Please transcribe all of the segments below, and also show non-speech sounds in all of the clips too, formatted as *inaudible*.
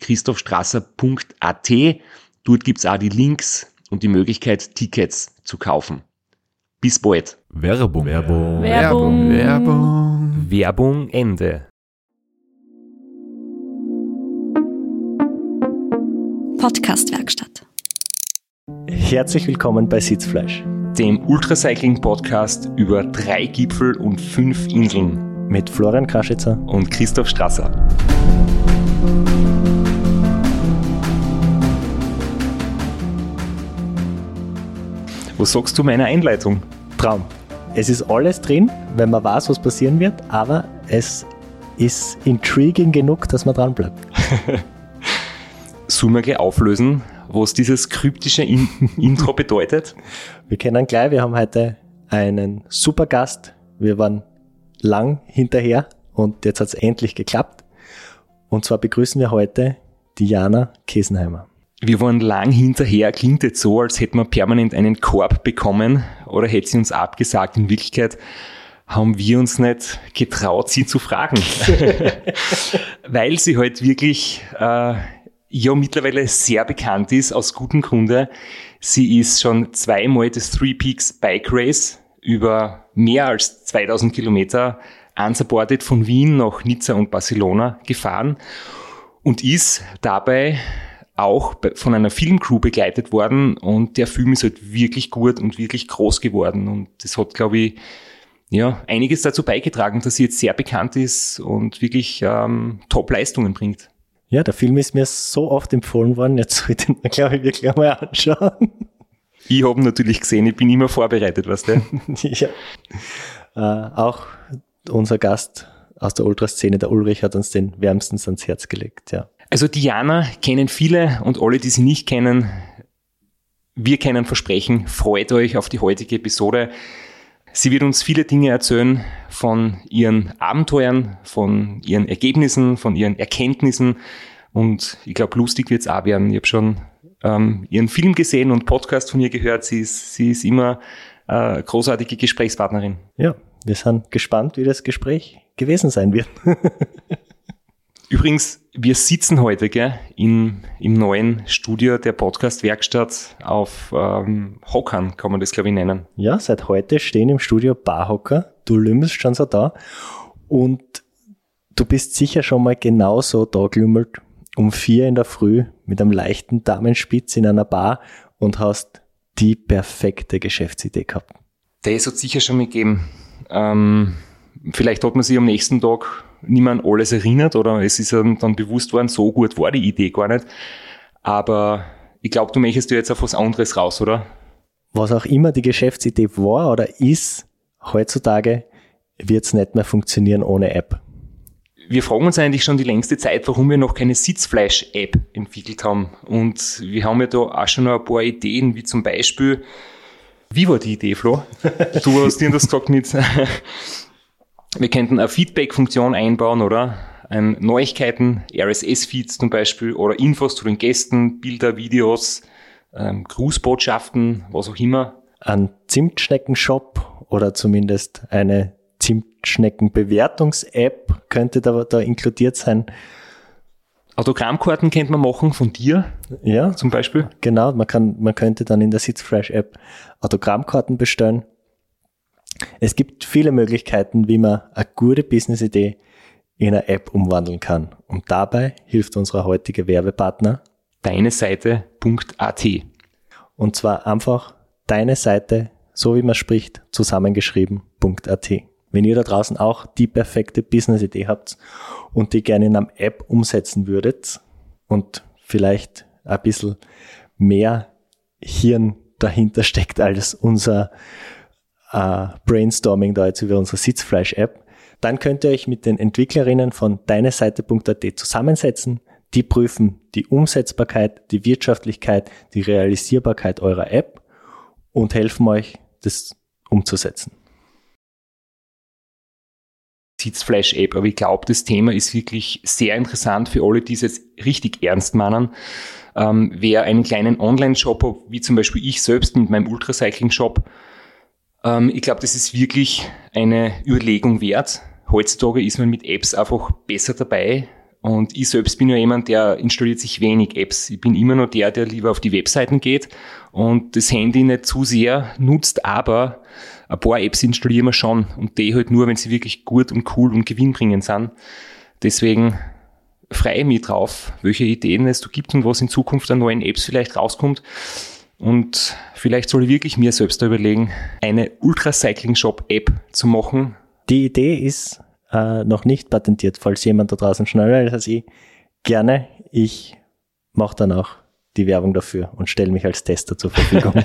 www.christophstrasser.at. Dort gibt's auch die Links und die Möglichkeit, Tickets zu kaufen. Bis bald. Werbung. Werbung. Werbung. Werbung. Werbung Ende. Podcastwerkstatt. Herzlich willkommen bei Sitzfleisch Dem Ultracycling-Podcast über drei Gipfel und fünf Inseln mit Florian Kraschitzer. und Christoph Strasser. Was sagst du meiner Einleitung? Traum. Es ist alles drin, wenn man weiß, was passieren wird, aber es ist intriguing genug, dass man dran bleibt. *laughs* Sollen wir auflösen, was dieses kryptische In *laughs* Intro bedeutet? Wir kennen gleich, wir haben heute einen super Gast. Wir waren lang hinterher und jetzt hat es endlich geklappt. Und zwar begrüßen wir heute Diana Kesenheimer. Wir waren lang hinterher, klingt jetzt so, als hätten wir permanent einen Korb bekommen oder hätte sie uns abgesagt. In Wirklichkeit haben wir uns nicht getraut, sie zu fragen. *laughs* Weil sie halt wirklich äh, ja mittlerweile sehr bekannt ist, aus gutem Grunde. Sie ist schon zweimal das Three Peaks Bike Race über mehr als 2000 Kilometer unsupported von Wien nach Nizza und Barcelona gefahren und ist dabei auch von einer Filmcrew begleitet worden und der Film ist halt wirklich gut und wirklich groß geworden und das hat, glaube ich, ja, einiges dazu beigetragen, dass sie jetzt sehr bekannt ist und wirklich ähm, Top-Leistungen bringt. Ja, der Film ist mir so oft empfohlen worden, jetzt sollte ich glaube ich, wirklich einmal anschauen. Ich habe ihn natürlich gesehen, ich bin immer vorbereitet, weißt du. *laughs* ja. äh, auch unser Gast aus der Ultraszene, der Ulrich, hat uns den wärmstens ans Herz gelegt, ja. Also Diana kennen viele und alle, die sie nicht kennen, wir können versprechen, freut euch auf die heutige Episode. Sie wird uns viele Dinge erzählen von ihren Abenteuern, von ihren Ergebnissen, von ihren Erkenntnissen und ich glaube, lustig wird es auch werden. Ich habe schon ähm, ihren Film gesehen und Podcast von ihr gehört. Sie ist, sie ist immer äh, großartige Gesprächspartnerin. Ja, wir sind gespannt, wie das Gespräch gewesen sein wird. *laughs* Übrigens, wir sitzen heute gell, in, im neuen Studio der Podcast-Werkstatt auf ähm, Hockern, kann man das glaube ich nennen. Ja, seit heute stehen im Studio Barhocker. Du lümmelst schon so da. Und du bist sicher schon mal genauso da gelümmelt um vier in der Früh mit einem leichten Damenspitz in einer Bar und hast die perfekte Geschäftsidee gehabt. Das hat sicher schon mal gegeben. Ähm, vielleicht hat man sich am nächsten Tag an alles erinnert oder es ist einem dann bewusst worden, so gut war die Idee gar nicht. Aber ich glaube, du möchtest dir jetzt auf was anderes raus, oder? Was auch immer die Geschäftsidee war oder ist, heutzutage wird es nicht mehr funktionieren ohne App. Wir fragen uns eigentlich schon die längste Zeit, warum wir noch keine Sitzfleisch-App entwickelt haben. Und wir haben ja da auch schon noch ein paar Ideen, wie zum Beispiel, wie war die Idee, Flo? Du hast dir das gesagt mit, wir könnten eine Feedback-Funktion einbauen, oder? Ein Neuigkeiten, RSS-Feeds zum Beispiel, oder Infos zu den Gästen, Bilder, Videos, ähm, Grußbotschaften, was auch immer. Ein Zimtschnecken-Shop oder zumindest eine Zimtschnecken-Bewertungs-App könnte da, da inkludiert sein. Autogrammkarten könnte man machen von dir Ja, zum Beispiel. Genau, man, kann, man könnte dann in der Sitzfresh-App Autogrammkarten bestellen. Es gibt viele Möglichkeiten, wie man eine gute Business-Idee in eine App umwandeln kann. Und dabei hilft unser heutiger Werbepartner deineseite.at. Und zwar einfach deine Seite, so wie man spricht, zusammengeschrieben.at. Wenn ihr da draußen auch die perfekte Business-Idee habt und die gerne in einem App umsetzen würdet und vielleicht ein bisschen mehr Hirn dahinter steckt als unser äh, Brainstorming da jetzt über unsere Sitzfleisch-App, dann könnt ihr euch mit den Entwicklerinnen von deineseite.at zusammensetzen. Die prüfen die Umsetzbarkeit, die Wirtschaftlichkeit, die Realisierbarkeit eurer App und helfen euch, das umzusetzen. Sitzfleisch-App, aber ich glaube, das Thema ist wirklich sehr interessant für alle, die es jetzt richtig ernst meinen. Ähm, wer einen kleinen Online-Shop hat, wie zum Beispiel ich selbst mit meinem Ultracycling-Shop, ähm, ich glaube, das ist wirklich eine Überlegung wert. Heutzutage ist man mit Apps einfach besser dabei. Und ich selbst bin ja jemand, der installiert sich wenig Apps. Ich bin immer noch der, der lieber auf die Webseiten geht und das Handy nicht zu sehr nutzt, aber ein paar Apps installieren wir schon und die halt nur, wenn sie wirklich gut und cool und gewinnbringend sind. Deswegen freue ich mich drauf, welche Ideen es du gibt und was in Zukunft an neuen Apps vielleicht rauskommt. Und vielleicht soll ich wirklich mir selbst da überlegen, eine Ultracycling-Shop-App zu machen. Die Idee ist äh, noch nicht patentiert, falls jemand da draußen schneller ist als ich. Gerne, ich mache dann auch die Werbung dafür und stelle mich als Tester zur Verfügung. *laughs* *laughs*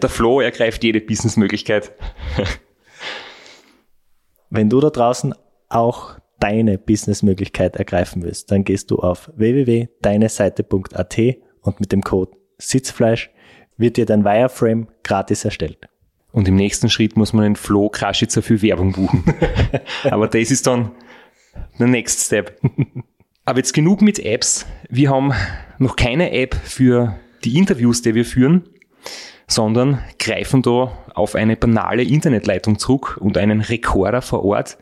Der Flo ergreift jede Businessmöglichkeit. Wenn du da draußen auch deine Businessmöglichkeit ergreifen willst, dann gehst du auf www.deineseite.at und mit dem Code Sitzfleisch wird dir dein Wireframe gratis erstellt. Und im nächsten Schritt muss man den Flo Kraschitzer für Werbung buchen. *laughs* Aber das ist dann der Next Step. Aber jetzt genug mit Apps. Wir haben noch keine App für die Interviews, die wir führen, sondern greifen da auf eine banale Internetleitung zurück und einen Rekorder vor Ort.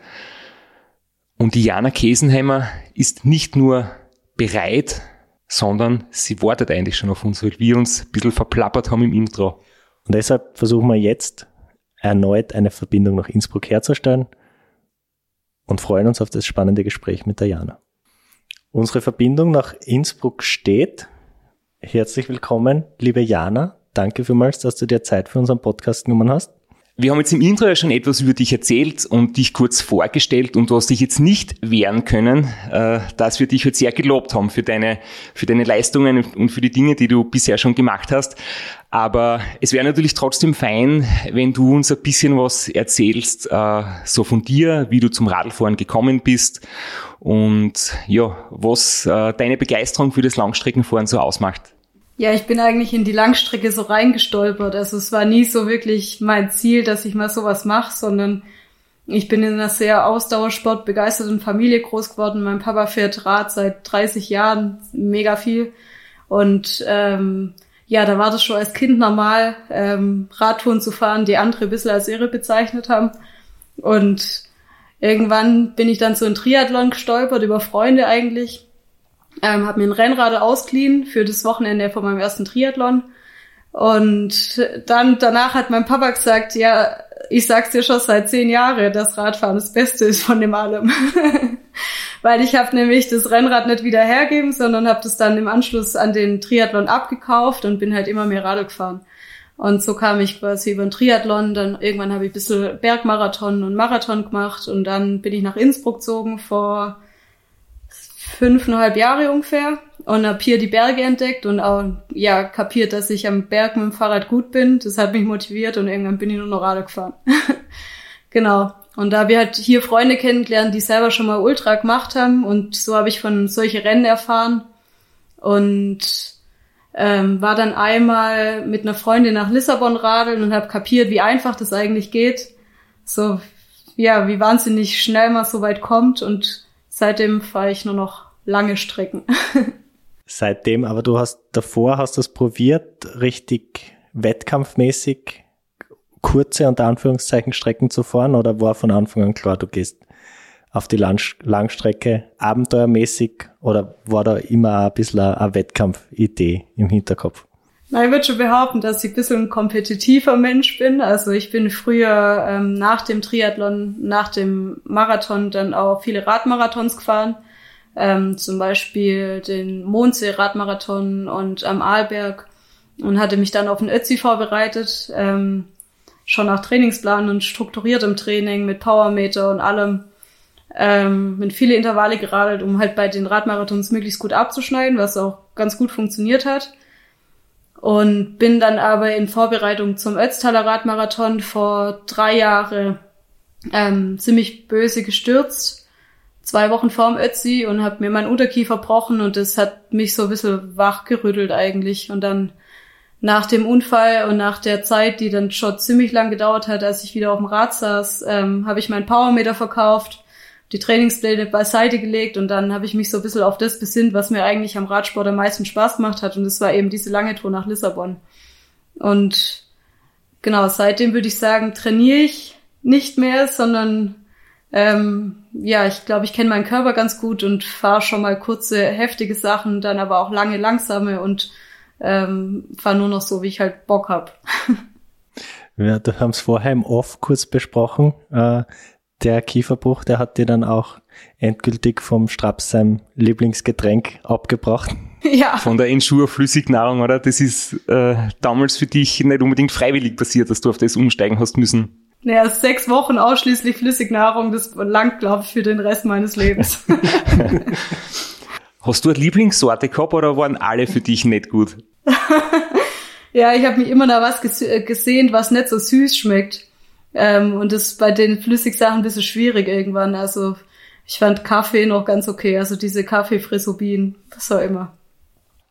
Und Diana Kesenheimer ist nicht nur bereit, sondern sie wartet eigentlich schon auf uns, weil wir uns ein bisschen verplappert haben im Intro. Und deshalb versuchen wir jetzt erneut eine Verbindung nach Innsbruck herzustellen und freuen uns auf das spannende Gespräch mit der Jana. Unsere Verbindung nach Innsbruck steht. Herzlich willkommen, liebe Jana. Danke vielmals, dass du dir Zeit für unseren Podcast genommen hast. Wir haben jetzt im Intro ja schon etwas über dich erzählt und dich kurz vorgestellt und du hast dich jetzt nicht wehren können, äh, dass wir dich heute sehr gelobt haben für deine, für deine Leistungen und für die Dinge, die du bisher schon gemacht hast. Aber es wäre natürlich trotzdem fein, wenn du uns ein bisschen was erzählst, äh, so von dir, wie du zum Radlfahren gekommen bist und ja, was äh, deine Begeisterung für das Langstreckenfahren so ausmacht. Ja, ich bin eigentlich in die Langstrecke so reingestolpert. Also es war nie so wirklich mein Ziel, dass ich mal sowas mache, sondern ich bin in einer sehr ausdauersportbegeisterten Familie groß geworden. Mein Papa fährt Rad seit 30 Jahren, mega viel. Und ähm, ja, da war das schon als Kind normal, ähm, Radtouren zu fahren, die andere ein bisschen als irre bezeichnet haben. Und irgendwann bin ich dann so in Triathlon gestolpert, über Freunde eigentlich ähm, habe mir ein Rennrad ausgeliehen für das Wochenende von meinem ersten Triathlon. Und dann danach hat mein Papa gesagt, ja, ich sag's dir schon seit zehn Jahren, dass Radfahren das Beste ist von dem allem. *laughs* Weil ich habe nämlich das Rennrad nicht wieder hergeben, sondern habe das dann im Anschluss an den Triathlon abgekauft und bin halt immer mehr Radl gefahren. Und so kam ich quasi über den Triathlon, dann irgendwann habe ich ein bisschen Bergmarathon und Marathon gemacht und dann bin ich nach Innsbruck gezogen vor fünfeinhalb Jahre ungefähr und habe hier die Berge entdeckt und auch ja kapiert, dass ich am Berg mit dem Fahrrad gut bin. Das hat mich motiviert und irgendwann bin ich nur noch Radl gefahren. *laughs* genau. Und da habe ich halt hier Freunde kennengelernt, die selber schon mal Ultra gemacht haben und so habe ich von solche Rennen erfahren und ähm, war dann einmal mit einer Freundin nach Lissabon radeln und habe kapiert, wie einfach das eigentlich geht. So ja, wie wahnsinnig schnell man so weit kommt und seitdem fahre ich nur noch lange Strecken. *laughs* seitdem, aber du hast davor hast du es probiert, richtig wettkampfmäßig kurze unter Anführungszeichen Strecken zu fahren oder war von Anfang an klar, du gehst auf die Lang Langstrecke abenteuermäßig oder war da immer ein bisschen eine Wettkampfidee im Hinterkopf? Na, ich würde schon behaupten, dass ich ein bisschen ein kompetitiver Mensch bin. Also ich bin früher ähm, nach dem Triathlon, nach dem Marathon dann auch viele Radmarathons gefahren. Ähm, zum Beispiel den Mondsee-Radmarathon und am Arlberg und hatte mich dann auf den Ötzi vorbereitet, ähm, schon nach Trainingsplan und strukturiertem Training mit Powermeter und allem, ähm, mit viele Intervalle geradelt, um halt bei den Radmarathons möglichst gut abzuschneiden, was auch ganz gut funktioniert hat. Und bin dann aber in Vorbereitung zum Ötztaler Radmarathon vor drei Jahren ähm, ziemlich böse gestürzt, zwei Wochen vorm Ötzi und habe mir meinen Unterkiefer gebrochen und das hat mich so ein bisschen wachgerüttelt eigentlich. Und dann nach dem Unfall und nach der Zeit, die dann schon ziemlich lang gedauert hat, als ich wieder auf dem Rad saß, ähm, habe ich meinen Powermeter verkauft, die Trainingspläne beiseite gelegt und dann habe ich mich so ein bisschen auf das besinnt, was mir eigentlich am Radsport am meisten Spaß gemacht hat und das war eben diese lange Tour nach Lissabon. Und genau, seitdem würde ich sagen, trainiere ich nicht mehr, sondern ähm, ja, ich glaube, ich kenne meinen Körper ganz gut und fahre schon mal kurze, heftige Sachen, dann aber auch lange, langsame und ähm, fahre nur noch so, wie ich halt Bock hab. *laughs* Ja, du haben es vorher im Off kurz besprochen. Äh, der Kieferbruch, der hat dir dann auch endgültig vom Straps sein Lieblingsgetränk abgebracht. *laughs* Ja. Von der Ensure Flüssignahrung, oder? Das ist äh, damals für dich nicht unbedingt freiwillig passiert, dass du auf das umsteigen hast müssen. Naja, sechs Wochen ausschließlich Flüssignahrung, das langt, glaube ich, für den Rest meines Lebens. *laughs* Hast du eine Lieblingssorte gehabt oder waren alle für dich nicht gut? *laughs* ja, ich habe mich immer da was ges gesehen, was nicht so süß schmeckt. Ähm, und das ist bei den Flüssigsachen ein bisschen schwierig irgendwann. Also ich fand Kaffee noch ganz okay. Also diese Kaffeefrissobien, was auch immer.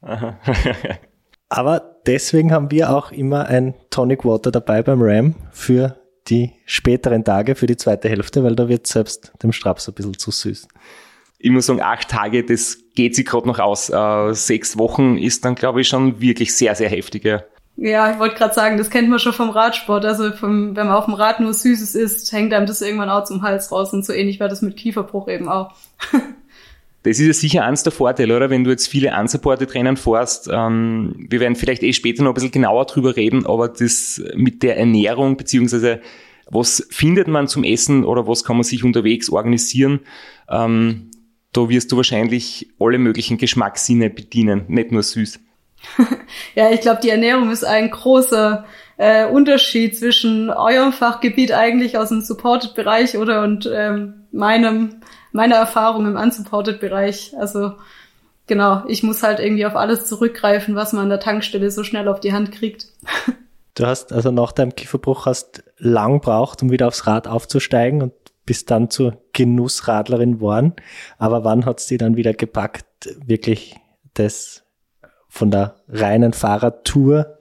*laughs* Aber deswegen haben wir auch immer ein Tonic Water dabei beim Ram für die späteren Tage, für die zweite Hälfte, weil da wird selbst dem Straps ein bisschen zu süß. Ich muss sagen, acht Tage, das geht sich gerade noch aus. Äh, sechs Wochen ist dann, glaube ich, schon wirklich sehr, sehr heftig. Ja, ja ich wollte gerade sagen, das kennt man schon vom Radsport. Also vom, wenn man auf dem Rad nur Süßes isst, hängt einem das irgendwann auch zum Hals raus. Und so ähnlich war das mit Kieferbruch eben auch. *laughs* Das ist ja sicher eins der Vorteile, oder? Wenn du jetzt viele unsupported Rennen fährst, ähm, wir werden vielleicht eh später noch ein bisschen genauer drüber reden, aber das mit der Ernährung, beziehungsweise was findet man zum Essen oder was kann man sich unterwegs organisieren, ähm, da wirst du wahrscheinlich alle möglichen Geschmackssinne bedienen, nicht nur süß. *laughs* ja, ich glaube, die Ernährung ist ein großer äh, Unterschied zwischen eurem Fachgebiet eigentlich aus dem Supported-Bereich oder und ähm, meinem meiner Erfahrung im Unsupported-Bereich. Also genau, ich muss halt irgendwie auf alles zurückgreifen, was man an der Tankstelle so schnell auf die Hand kriegt. *laughs* Du hast also nach deinem Kieferbruch hast lang braucht, um wieder aufs Rad aufzusteigen und bist dann zur Genussradlerin geworden. Aber wann hat's dir dann wieder gepackt, wirklich das von der reinen Fahrradtour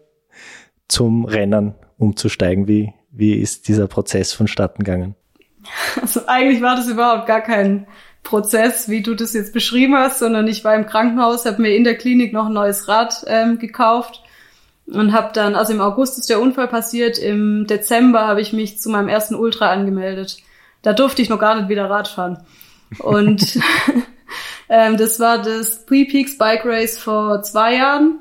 zum Rennen umzusteigen? Wie, wie ist dieser Prozess vonstatten gegangen? *laughs* Also eigentlich war das überhaupt gar kein Prozess, wie du das jetzt beschrieben hast, sondern ich war im Krankenhaus, habe mir in der Klinik noch ein neues Rad ähm, gekauft und habe dann, also im August ist der Unfall passiert, im Dezember habe ich mich zu meinem ersten Ultra angemeldet. Da durfte ich noch gar nicht wieder Rad fahren. Und *laughs* *laughs* ähm, das war das Three Peaks Bike Race vor zwei Jahren.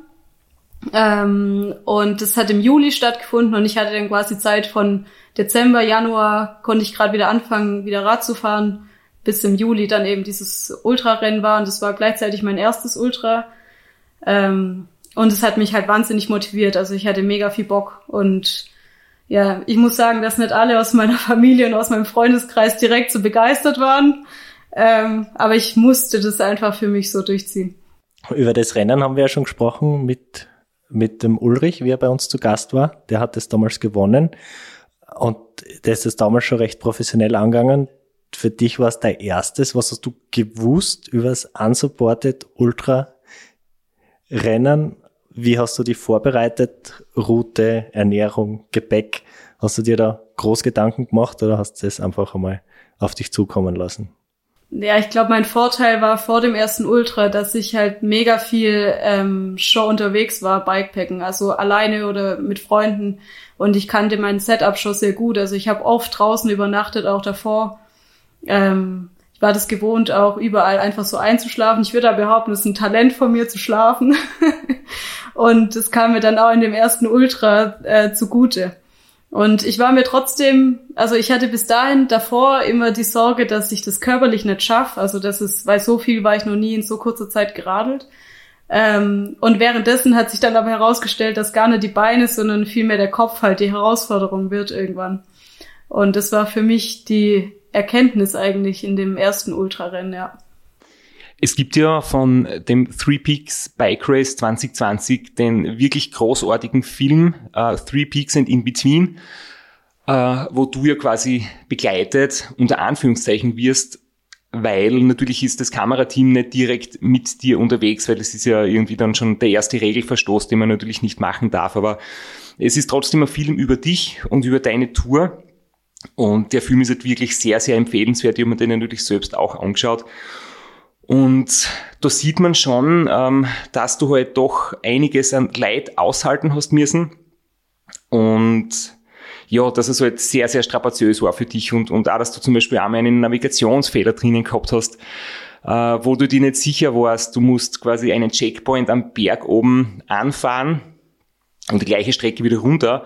Ähm, und das hat im Juli stattgefunden und ich hatte dann quasi Zeit von Dezember, Januar konnte ich gerade wieder anfangen, wieder Rad zu fahren, bis im Juli dann eben dieses Ultrarennen war und das war gleichzeitig mein erstes Ultra. Ähm, und es hat mich halt wahnsinnig motiviert. Also ich hatte mega viel Bock und ja, ich muss sagen, dass nicht alle aus meiner *laughs* Familie und aus meinem Freundeskreis direkt so begeistert waren. Ähm, aber ich musste das einfach für mich so durchziehen. Über das Rennen haben wir ja schon gesprochen mit mit dem Ulrich, wie er bei uns zu Gast war. Der hat es damals gewonnen. Und das ist damals schon recht professionell angegangen. Für dich war es dein erstes. Was hast du gewusst über das Unsupported Ultra Rennen? Wie hast du dich vorbereitet? Route, Ernährung, Gepäck? Hast du dir da groß Gedanken gemacht oder hast du es einfach einmal auf dich zukommen lassen? Ja, ich glaube, mein Vorteil war vor dem ersten Ultra, dass ich halt mega viel ähm, schon unterwegs war, Bikepacken, also alleine oder mit Freunden. Und ich kannte mein Setup schon sehr gut. Also ich habe oft draußen übernachtet, auch davor. Ähm, ich war das gewohnt, auch überall einfach so einzuschlafen. Ich würde da behaupten, es ist ein Talent von mir zu schlafen. *laughs* und das kam mir dann auch in dem ersten Ultra äh, zugute. Und ich war mir trotzdem, also ich hatte bis dahin davor immer die Sorge, dass ich das körperlich nicht schaffe. Also das ist, weil so viel war ich noch nie in so kurzer Zeit geradelt. Ähm, und währenddessen hat sich dann aber herausgestellt, dass gar nicht die Beine, sondern vielmehr der Kopf halt die Herausforderung wird irgendwann. Und das war für mich die Erkenntnis eigentlich in dem ersten Ultrarennen, ja. Es gibt ja von dem Three Peaks Bike Race 2020 den wirklich großartigen Film uh, Three Peaks and In Between, uh, wo du ja quasi begleitet, unter Anführungszeichen wirst, weil natürlich ist das Kamerateam nicht direkt mit dir unterwegs, weil das ist ja irgendwie dann schon der erste Regelverstoß, den man natürlich nicht machen darf. Aber es ist trotzdem ein Film über dich und über deine Tour. Und der Film ist halt wirklich sehr, sehr empfehlenswert. Ich habe mir den natürlich selbst auch angeschaut. Und da sieht man schon, ähm, dass du halt doch einiges an Leid aushalten hast müssen. Und ja, dass es halt sehr, sehr strapaziös war für dich und, und auch, dass du zum Beispiel einmal einen Navigationsfehler drinnen gehabt hast, äh, wo du dir nicht sicher warst, du musst quasi einen Checkpoint am Berg oben anfahren und die gleiche Strecke wieder runter.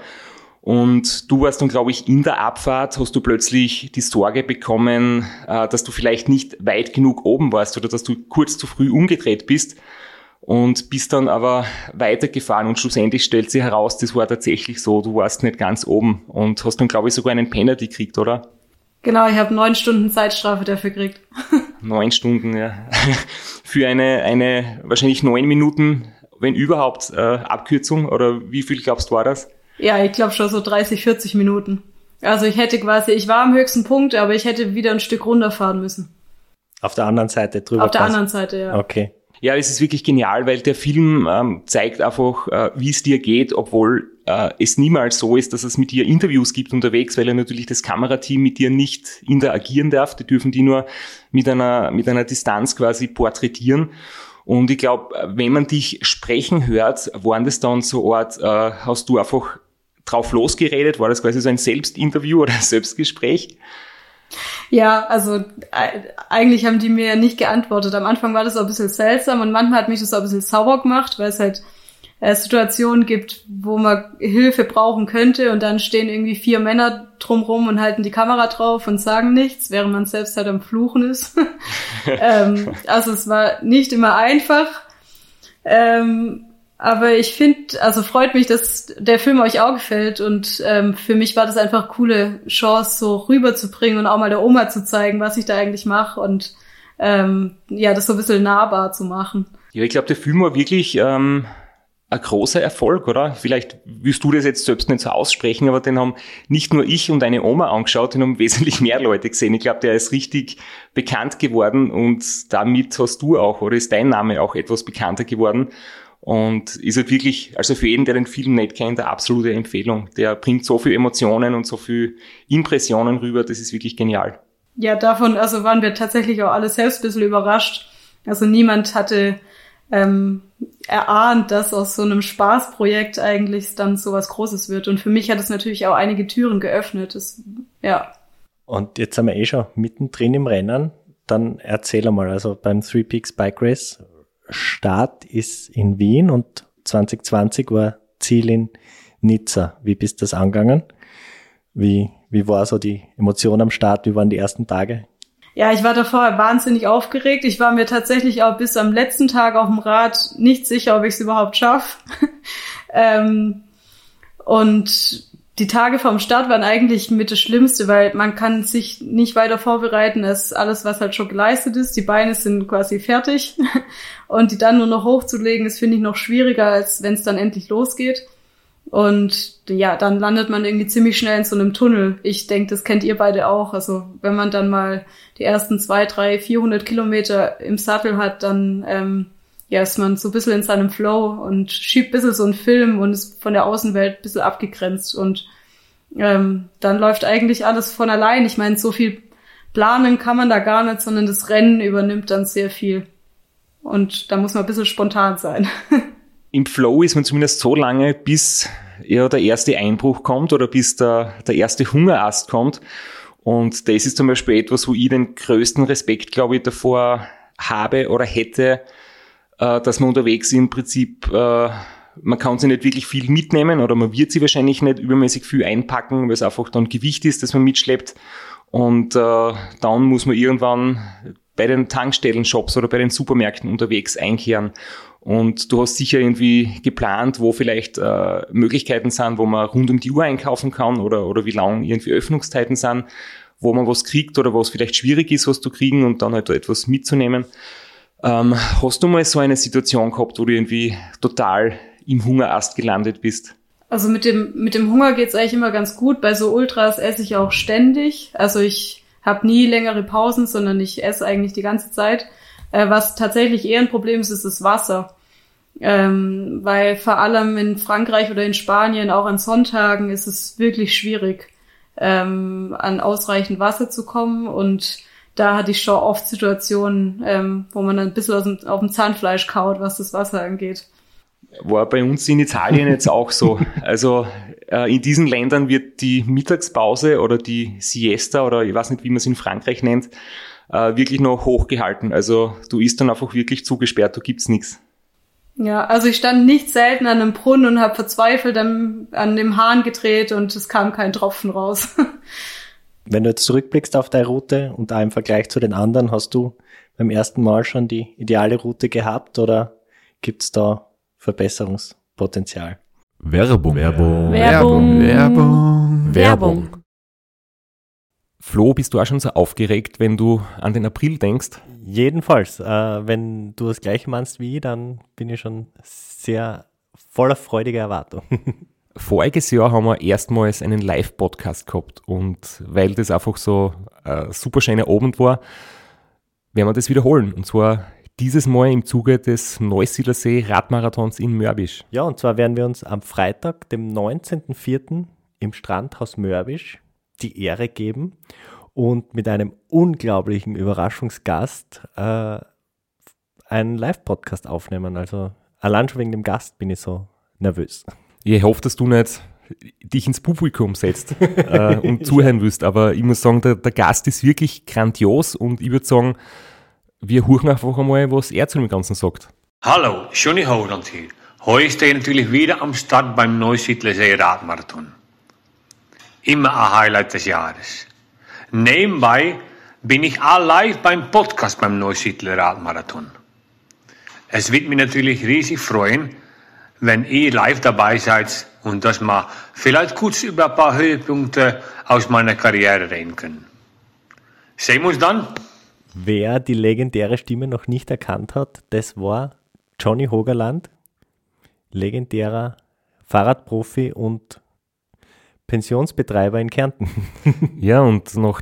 Und du warst dann, glaube ich, in der Abfahrt, hast du plötzlich die Sorge bekommen, äh, dass du vielleicht nicht weit genug oben warst oder dass du kurz zu früh umgedreht bist und bist dann aber weitergefahren und schlussendlich stellt sich heraus, das war tatsächlich so, du warst nicht ganz oben und hast dann, glaube ich, sogar einen Penalty gekriegt, oder? Genau, ich habe neun Stunden Zeitstrafe dafür gekriegt. *laughs* neun Stunden, ja. *laughs* Für eine, eine wahrscheinlich neun Minuten, wenn überhaupt, äh, Abkürzung oder wie viel glaubst du war das? Ja, ich glaube schon so 30, 40 Minuten. Also ich hätte quasi, ich war am höchsten Punkt, aber ich hätte wieder ein Stück runterfahren müssen. Auf der anderen Seite drüber. Auf der anderen Seite, ja. Okay. Ja, es ist wirklich genial, weil der Film ähm, zeigt einfach, äh, wie es dir geht, obwohl äh, es niemals so ist, dass es mit dir Interviews gibt unterwegs, weil er natürlich das Kamerateam mit dir nicht interagieren darf. Die dürfen die nur mit einer, mit einer Distanz quasi porträtieren. Und ich glaube, wenn man dich sprechen hört, waren das dann so Art, äh, hast du einfach drauf losgeredet? War das quasi so ein Selbstinterview oder Selbstgespräch? Ja, also eigentlich haben die mir ja nicht geantwortet. Am Anfang war das auch ein bisschen seltsam und manchmal hat mich das auch ein bisschen sauer gemacht, weil es halt äh, Situationen gibt, wo man Hilfe brauchen könnte und dann stehen irgendwie vier Männer drumrum und halten die Kamera drauf und sagen nichts, während man selbst halt am Fluchen ist. *laughs* ähm, *laughs* also es war nicht immer einfach. Ähm, aber ich finde, also freut mich, dass der Film euch auch gefällt und ähm, für mich war das einfach eine coole Chance, so rüberzubringen und auch mal der Oma zu zeigen, was ich da eigentlich mache und ähm, ja, das so ein bisschen nahbar zu machen. Ja, ich glaube, der Film war wirklich ähm, ein großer Erfolg, oder? Vielleicht wirst du das jetzt selbst nicht so aussprechen, aber den haben nicht nur ich und eine Oma angeschaut, den haben wesentlich mehr Leute gesehen. Ich glaube, der ist richtig bekannt geworden und damit hast du auch, oder ist dein Name auch etwas bekannter geworden. Und ist halt wirklich, also für jeden, der den Film nicht kennt, eine absolute Empfehlung. Der bringt so viel Emotionen und so viel Impressionen rüber, das ist wirklich genial. Ja, davon, also waren wir tatsächlich auch alle selbst ein bisschen überrascht. Also niemand hatte ähm, erahnt, dass aus so einem Spaßprojekt eigentlich dann so was Großes wird. Und für mich hat es natürlich auch einige Türen geöffnet. Das, ja. Und jetzt sind wir eh schon mittendrin im Rennen. Dann erzähl mal, also beim Three Peaks Bike Race, Start ist in Wien und 2020 war Ziel in Nizza. Wie bist du das angegangen? Wie, wie war so die Emotion am Start? Wie waren die ersten Tage? Ja, ich war davor wahnsinnig aufgeregt. Ich war mir tatsächlich auch bis am letzten Tag auf dem Rad nicht sicher, ob ich es überhaupt schaffe. *laughs* ähm, und die Tage vom Start waren eigentlich mit das Schlimmste, weil man kann sich nicht weiter vorbereiten als alles, was halt schon geleistet ist. Die Beine sind quasi fertig *laughs* und die dann nur noch hochzulegen, ist finde ich noch schwieriger, als wenn es dann endlich losgeht. Und ja, dann landet man irgendwie ziemlich schnell in so einem Tunnel. Ich denke, das kennt ihr beide auch. Also wenn man dann mal die ersten zwei, drei, vierhundert Kilometer im Sattel hat, dann ähm, ja, ist man so ein bisschen in seinem Flow und schiebt ein bisschen so einen Film und ist von der Außenwelt ein bisschen abgegrenzt und ähm, dann läuft eigentlich alles von allein. Ich meine, so viel planen kann man da gar nicht, sondern das Rennen übernimmt dann sehr viel. Und da muss man ein bisschen spontan sein. *laughs* Im Flow ist man zumindest so lange, bis ja, der erste Einbruch kommt oder bis der, der erste Hungerast kommt. Und das ist zum Beispiel etwas, wo ich den größten Respekt, glaube ich, davor habe oder hätte, äh, dass man unterwegs im Prinzip äh, man kann sich nicht wirklich viel mitnehmen oder man wird sie wahrscheinlich nicht übermäßig viel einpacken, weil es einfach dann Gewicht ist, das man mitschleppt. Und äh, dann muss man irgendwann bei den Tankstellen-Shops oder bei den Supermärkten unterwegs einkehren. Und du hast sicher irgendwie geplant, wo vielleicht äh, Möglichkeiten sind, wo man rund um die Uhr einkaufen kann oder, oder wie lang irgendwie Öffnungszeiten sind, wo man was kriegt oder was vielleicht schwierig ist, was zu kriegen und dann halt etwas mitzunehmen. Ähm, hast du mal so eine Situation gehabt, wo du irgendwie total im Hungerast gelandet bist? Also mit dem, mit dem Hunger geht's eigentlich immer ganz gut. Bei so Ultras esse ich auch ständig. Also ich habe nie längere Pausen, sondern ich esse eigentlich die ganze Zeit. Äh, was tatsächlich eher ein Problem ist, ist das Wasser. Ähm, weil vor allem in Frankreich oder in Spanien, auch an Sonntagen, ist es wirklich schwierig, ähm, an ausreichend Wasser zu kommen. Und da hatte ich schon oft Situationen, ähm, wo man dann ein bisschen aus dem, auf dem Zahnfleisch kaut, was das Wasser angeht. War bei uns in Italien jetzt auch so. *laughs* Also äh, in diesen Ländern wird die Mittagspause oder die Siesta oder ich weiß nicht, wie man es in Frankreich nennt, äh, wirklich noch hochgehalten. Also du isst dann einfach wirklich zugesperrt, da gibt's nichts. Ja, also ich stand nicht selten an einem Brunnen und habe verzweifelt an, an dem Hahn gedreht und es kam kein Tropfen raus. *laughs* Wenn du jetzt zurückblickst auf deine Route und auch im Vergleich zu den anderen, hast du beim ersten Mal schon die ideale Route gehabt oder gibt's da Verbesserungspotenzial? Werbung. Werbung. Werbung. Werbung. Werbung. Flo, bist du auch schon so aufgeregt, wenn du an den April denkst? Jedenfalls, äh, wenn du das gleiche meinst wie ich, dann bin ich schon sehr voller freudiger Erwartung. *laughs* Voriges Jahr haben wir erstmals einen Live-Podcast gehabt und weil das einfach so ein super schöner Abend war, werden wir das wiederholen. Und zwar dieses Mal im Zuge des Neusiedlersee Radmarathons in Mörbisch. Ja, und zwar werden wir uns am Freitag, dem 19.04. im Strandhaus Mörbisch die Ehre geben und mit einem unglaublichen Überraschungsgast äh, einen Live-Podcast aufnehmen. Also allein schon wegen dem Gast bin ich so nervös. Ich hoffe, dass du nicht dich ins Publikum setzt *laughs* äh, und zuhören willst, aber ich muss sagen, der, der Gast ist wirklich grandios und ich würde sagen, wir hören einfach einmal, was er zu dem Ganzen sagt. Hallo, Johnny Holland hier. Heute stehe ich natürlich wieder am Start beim Neusiedlersee Radmarathon. Immer ein Highlight des Jahres. Nebenbei bin ich auch live beim Podcast beim Neusiedler Radmarathon. Es wird mich natürlich riesig freuen, wenn ihr live dabei seid und dass wir vielleicht kurz über ein paar Höhepunkte aus meiner Karriere reden können. Sehen wir uns dann. Wer die legendäre Stimme noch nicht erkannt hat, das war Johnny Hogerland, legendärer Fahrradprofi und Pensionsbetreiber in Kärnten. *laughs* Ja, und noch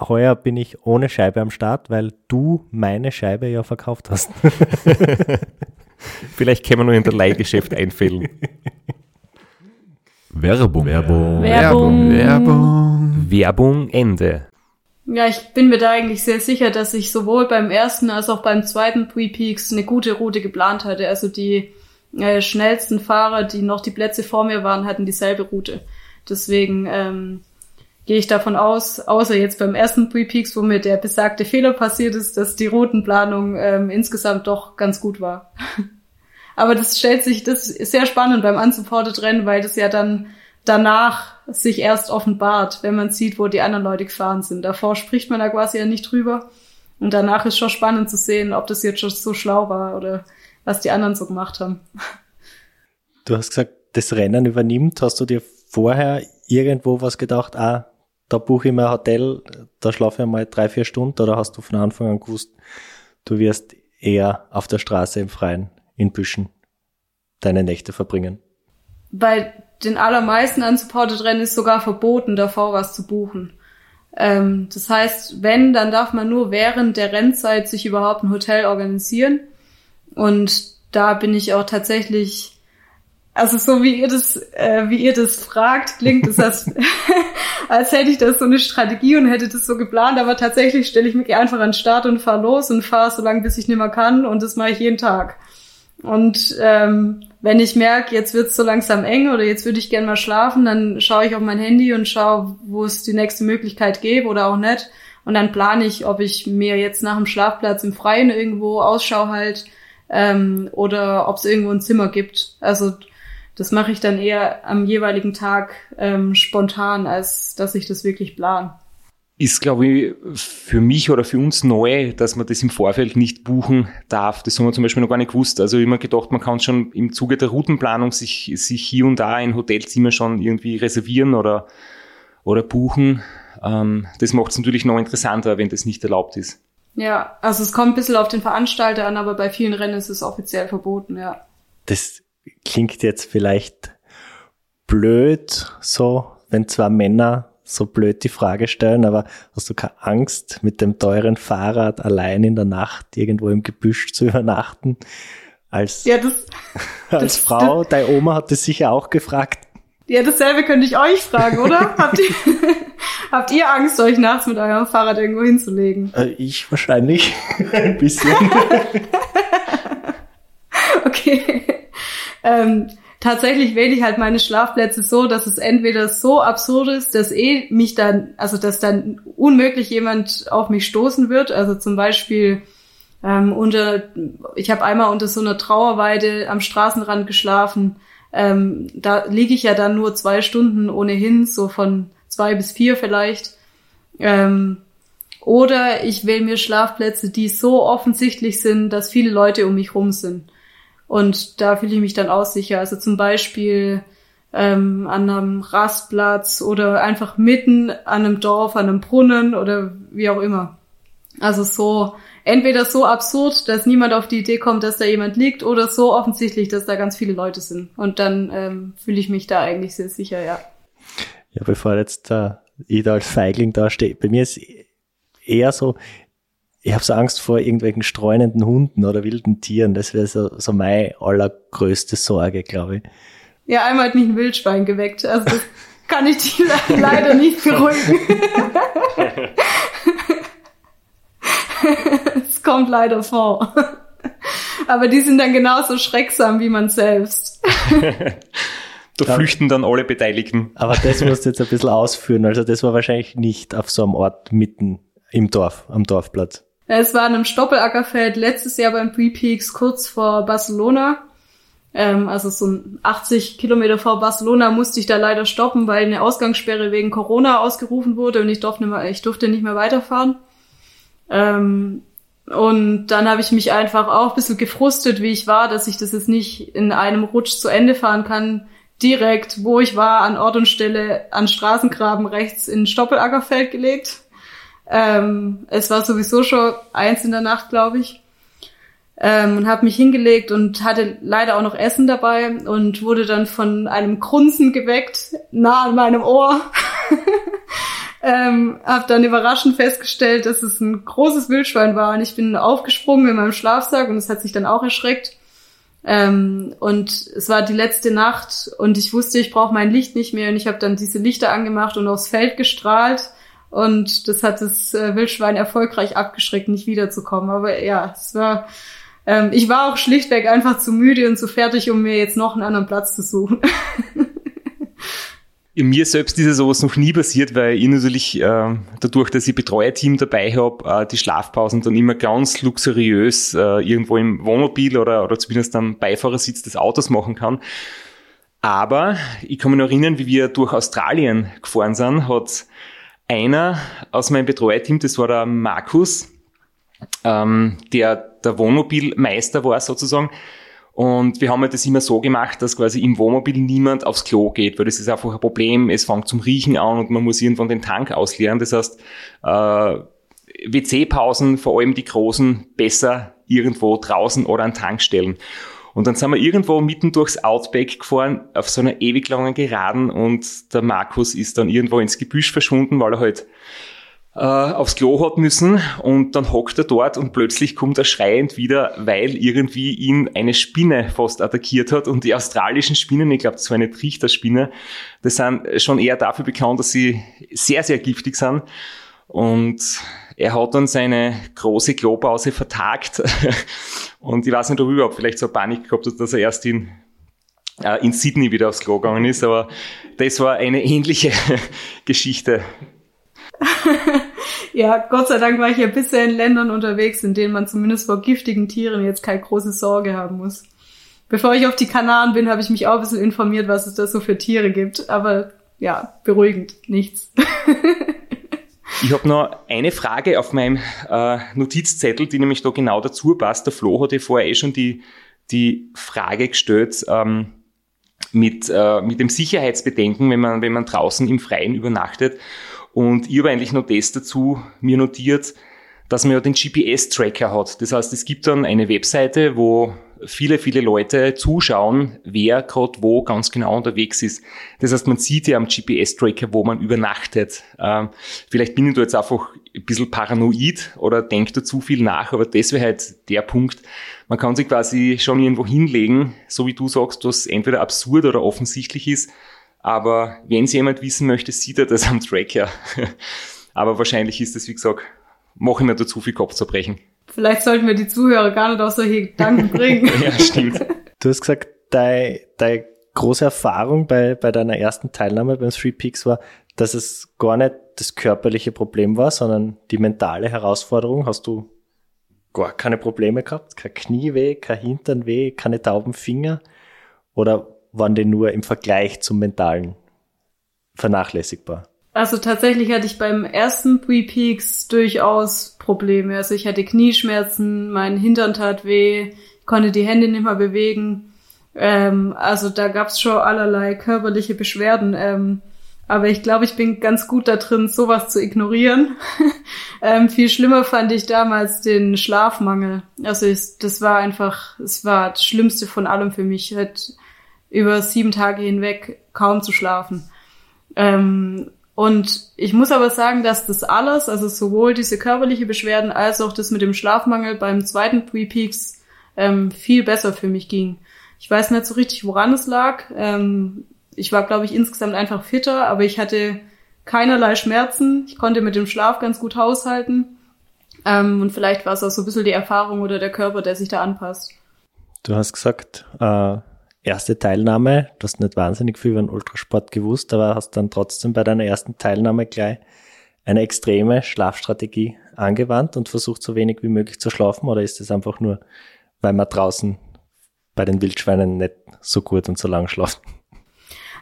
Heuer bin ich ohne Scheibe am Start, weil du meine Scheibe ja verkauft hast. *laughs* Vielleicht können wir nur in der Leihgeschäft einfällen. Werbung. Werbung. Werbung. Werbung. Werbung Ende. Ja, ich bin mir da eigentlich sehr sicher, dass ich sowohl beim ersten als auch beim zweiten Three Peaks eine gute Route geplant hatte. Also die äh, schnellsten Fahrer, die noch die Plätze vor mir waren, hatten dieselbe Route. Deswegen, ähm, gehe ich davon aus, außer jetzt beim ersten Pre-Peaks, wo mir der besagte Fehler passiert ist, dass die Routenplanung ähm, insgesamt doch ganz gut war. *laughs* Aber das stellt sich, das ist sehr spannend beim Unsupported Rennen, weil das ja dann danach sich erst offenbart, wenn man sieht, wo die anderen Leute gefahren sind. Davor spricht man da quasi ja nicht drüber. Und danach ist schon spannend zu sehen, ob das jetzt schon so schlau war oder was die anderen so gemacht haben. Du hast gesagt, das Rennen übernimmt. Hast du dir vorher irgendwo was gedacht, ah, da buche ich mir ein Hotel, da schlafe ich mal drei, vier Stunden oder hast du von Anfang an gewusst, du wirst eher auf der Straße im Freien, in Büschen, deine Nächte verbringen? Bei den allermeisten unsupported Rennen ist sogar verboten, davor was zu buchen. Ähm, das heißt, wenn, dann darf man nur während der Rennzeit sich überhaupt ein Hotel organisieren. Und da bin ich auch tatsächlich also so wie ihr das, äh, wie ihr das fragt, klingt es, als, *laughs* als hätte ich das so eine Strategie und hätte das so geplant, aber tatsächlich stelle ich mich einfach an den Start und fahre los und fahre so lange, bis ich nicht mehr kann und das mache ich jeden Tag. Und ähm, wenn ich merke, jetzt wird's so langsam eng oder jetzt würde ich gerne mal schlafen, dann schaue ich auf mein Handy und schaue, wo es die nächste Möglichkeit gäbe oder auch nicht. Und dann plane ich, ob ich mir jetzt nach dem Schlafplatz im Freien irgendwo Ausschau halt ähm, oder ob es irgendwo ein Zimmer gibt. Also das mache ich dann eher am jeweiligen Tag ähm, spontan, als dass ich das wirklich plan. Ist, glaube ich, für mich oder für uns neu, dass man das im Vorfeld nicht buchen darf. Das haben wir zum Beispiel noch gar nicht gewusst. Also immer gedacht, man kann schon im Zuge der Routenplanung sich, sich hier und da ein Hotelzimmer schon irgendwie reservieren oder, oder buchen. Ähm, das macht es natürlich noch interessanter, wenn das nicht erlaubt ist. Ja, also es kommt ein bisschen auf den Veranstalter an, aber bei vielen Rennen ist es offiziell verboten, ja. Das klingt jetzt vielleicht blöd, so, wenn zwei Männer so blöd die Frage stellen, aber hast du keine Angst, mit dem teuren Fahrrad allein in der Nacht irgendwo im Gebüsch zu übernachten? Als, ja, das, *laughs* als das, Frau, das, deine Oma hat das sicher auch gefragt. Ja, dasselbe könnte ich euch fragen, oder? *laughs* habt, ihr, *laughs* habt ihr Angst, euch nachts mit eurem Fahrrad irgendwo hinzulegen? Äh, ich wahrscheinlich. Ein bisschen. okay. Ähm, tatsächlich wähle ich halt meine Schlafplätze so, dass es entweder so absurd ist, dass eh mich dann, also dass dann unmöglich jemand auf mich stoßen wird. Also zum Beispiel ähm, unter, ich habe einmal unter so einer Trauerweide am Straßenrand geschlafen. Ähm, da liege ich ja dann nur zwei Stunden ohnehin, so von zwei bis vier vielleicht. Ähm, oder ich wähle mir Schlafplätze, die so offensichtlich sind, dass viele Leute um mich rum sind. Und da fühle ich mich dann auch sicher. Also zum Beispiel ähm, an einem Rastplatz oder einfach mitten an einem Dorf, an einem Brunnen oder wie auch immer. Also so, entweder so absurd, dass niemand auf die Idee kommt, dass da jemand liegt, oder so offensichtlich, dass da ganz viele Leute sind. Und dann ähm, fühle ich mich da eigentlich sehr sicher, ja. Ja, bevor jetzt äh, da als Feigling da stehe, bei mir ist eher so, ich habe so Angst vor irgendwelchen streunenden Hunden oder wilden Tieren. Das wäre so, so meine allergrößte Sorge, glaube ich. Ja, einmal hat mich ein Wildschwein geweckt. Also das kann ich dich *laughs* leider nicht beruhigen. *laughs* Es kommt leider vor. Aber die sind dann genauso schrecksam wie man selbst. Da ja. flüchten dann alle Beteiligten. Aber das musst du jetzt ein bisschen ausführen. Also das war wahrscheinlich nicht auf so einem Ort mitten im Dorf, am Dorfplatz. Es war in einem Stoppelackerfeld letztes Jahr beim Pre-Peaks kurz vor Barcelona. Ähm, also so 80 Kilometer vor Barcelona musste ich da leider stoppen, weil eine Ausgangssperre wegen Corona ausgerufen wurde und ich durfte nicht mehr, durfte nicht mehr weiterfahren. Ähm, und dann habe ich mich einfach auch ein bisschen gefrustet, wie ich war, dass ich das jetzt nicht in einem Rutsch zu Ende fahren kann. Direkt, wo ich war, an Ort und Stelle an Straßengraben rechts in Stoppelackerfeld gelegt. Ähm, es war sowieso schon eins in der Nacht, glaube ich. Ähm, und habe mich hingelegt und hatte leider auch noch Essen dabei und wurde dann von einem Grunzen geweckt, nah an meinem Ohr. *laughs* ähm, habe dann überraschend festgestellt, dass es ein großes Wildschwein war und ich bin aufgesprungen in meinem Schlafsack und es hat sich dann auch erschreckt. Ähm, und es war die letzte Nacht und ich wusste, ich brauche mein Licht nicht mehr und ich habe dann diese Lichter angemacht und aufs Feld gestrahlt und das hat das äh, Wildschwein erfolgreich abgeschreckt, nicht wiederzukommen. Aber ja, es war, ähm, ich war auch schlichtweg einfach zu müde und zu fertig, um mir jetzt noch einen anderen Platz zu suchen. *laughs* Mir selbst ist ja sowas noch nie passiert, weil ich natürlich äh, dadurch, dass ich Betreuerteam dabei habe, äh, die Schlafpausen dann immer ganz luxuriös äh, irgendwo im Wohnmobil oder, oder zumindest am Beifahrersitz des Autos machen kann. Aber ich kann mich noch erinnern, wie wir durch Australien gefahren sind, hat einer aus meinem Betreuerteam, das war der Markus, ähm, der der Wohnmobilmeister war sozusagen, und wir haben halt das immer so gemacht, dass quasi im Wohnmobil niemand aufs Klo geht, weil das ist einfach ein Problem. Es fängt zum Riechen an und man muss irgendwann den Tank ausleeren. Das heißt, äh, WC-Pausen, vor allem die großen, besser irgendwo draußen oder an Tankstellen. Und dann sind wir irgendwo mitten durchs Outback gefahren, auf so einer ewig langen Geraden und der Markus ist dann irgendwo ins Gebüsch verschwunden, weil er halt äh, aufs Klo hat müssen. Und dann hockt er dort und plötzlich kommt er schreiend wieder, weil irgendwie ihn eine Spinne fast attackiert hat. Und die australischen Spinnen, ich glaube, das eine Trichterspinne, das sind schon eher dafür bekannt, dass sie sehr, sehr giftig sind. Und er hat dann seine große Klopause vertagt *laughs* und ich weiß nicht, ob er überhaupt vielleicht so Panik gehabt hat, dass er erst in äh, in Sydney wieder aufs Klo gegangen ist, aber das war eine ähnliche *laughs* Geschichte. *laughs* ja, Gott sei Dank war ich ja bisher in Ländern unterwegs, in denen man zumindest vor giftigen Tieren jetzt keine große Sorge haben muss. Bevor ich auf die Kanaren bin, habe ich mich auch ein bisschen informiert, was es da so für Tiere gibt. Aber ja, beruhigend, nichts. *laughs* Ich habe noch eine Frage auf meinem äh, Notizzettel, die nämlich da genau dazu passt. Der Flo hatte vorher eh schon die, die Frage gestellt ähm, mit, äh, mit dem Sicherheitsbedenken, wenn man, wenn man draußen im Freien übernachtet. Und ich habe eigentlich noch das dazu mir notiert, dass man ja den GPS-Tracker hat. Das heißt, es gibt dann eine Webseite, wo viele, viele Leute zuschauen, wer gerade wo ganz genau unterwegs ist. Das heißt, man sieht ja am GPS-Tracker, wo man übernachtet. Ähm, vielleicht bin ich da jetzt einfach ein bisschen paranoid oder denke da zu viel nach, aber das wäre halt der Punkt. Man kann sich quasi schon irgendwo hinlegen, so wie du sagst, was entweder absurd oder offensichtlich ist, aber wenn es jemand wissen möchte, sieht er das am Tracker. *laughs* Aber wahrscheinlich ist es, wie gesagt, mache ich mir da zu viel Kopfzerbrechen. Vielleicht sollten wir die Zuhörer gar nicht auf solche Gedanken *laughs* bringen. ja, stimmt. Du hast gesagt, deine, deine große Erfahrung bei, bei deiner ersten Teilnahme beim Three Peaks war, dass es gar nicht das körperliche Problem war, sondern die mentale Herausforderung. Hast du gar keine Probleme gehabt? Kein Knieweh, kein Hinternweh, keine tauben Finger? Oder waren die nur im Vergleich zum Mentalen vernachlässigbar? Also tatsächlich hatte ich beim ersten Three Peaks durchaus Probleme. Also ich hatte Knieschmerzen, mein Hintern tat weh, konnte die Hände nicht mehr bewegen. Ähm, also da gab's schon allerlei körperliche Beschwerden. Ähm, aber ich glaube, ich bin ganz gut da drin, sowas zu ignorieren. *laughs* ähm, viel schlimmer fand ich damals den Schlafmangel. Also ich, das war einfach, es war das Schlimmste von allem für mich. Halt, über sieben Tage hinweg kaum zu schlafen. Ähm, und ich muss aber sagen, dass das alles, also sowohl diese körperliche Beschwerden als auch das mit dem Schlafmangel beim zweiten Three Peaks ähm, viel besser für mich ging. Ich weiß nicht so richtig, woran es lag. Ähm, ich war, glaube ich, insgesamt einfach fitter, aber ich hatte keinerlei Schmerzen. Ich konnte mit dem Schlaf ganz gut haushalten. Ähm, und vielleicht war es auch so ein bisschen die Erfahrung oder der Körper, der sich da anpasst. Du hast gesagt, äh, erste Teilnahme, du hast nicht wahnsinnig viel über den Ultrasport gewusst, aber hast dann trotzdem bei deiner ersten Teilnahme gleich eine extreme Schlafstrategie angewandt und versucht so wenig wie möglich zu schlafen oder ist es einfach nur, weil man draußen bei den Wildschweinen nicht so gut und so lang schlaft?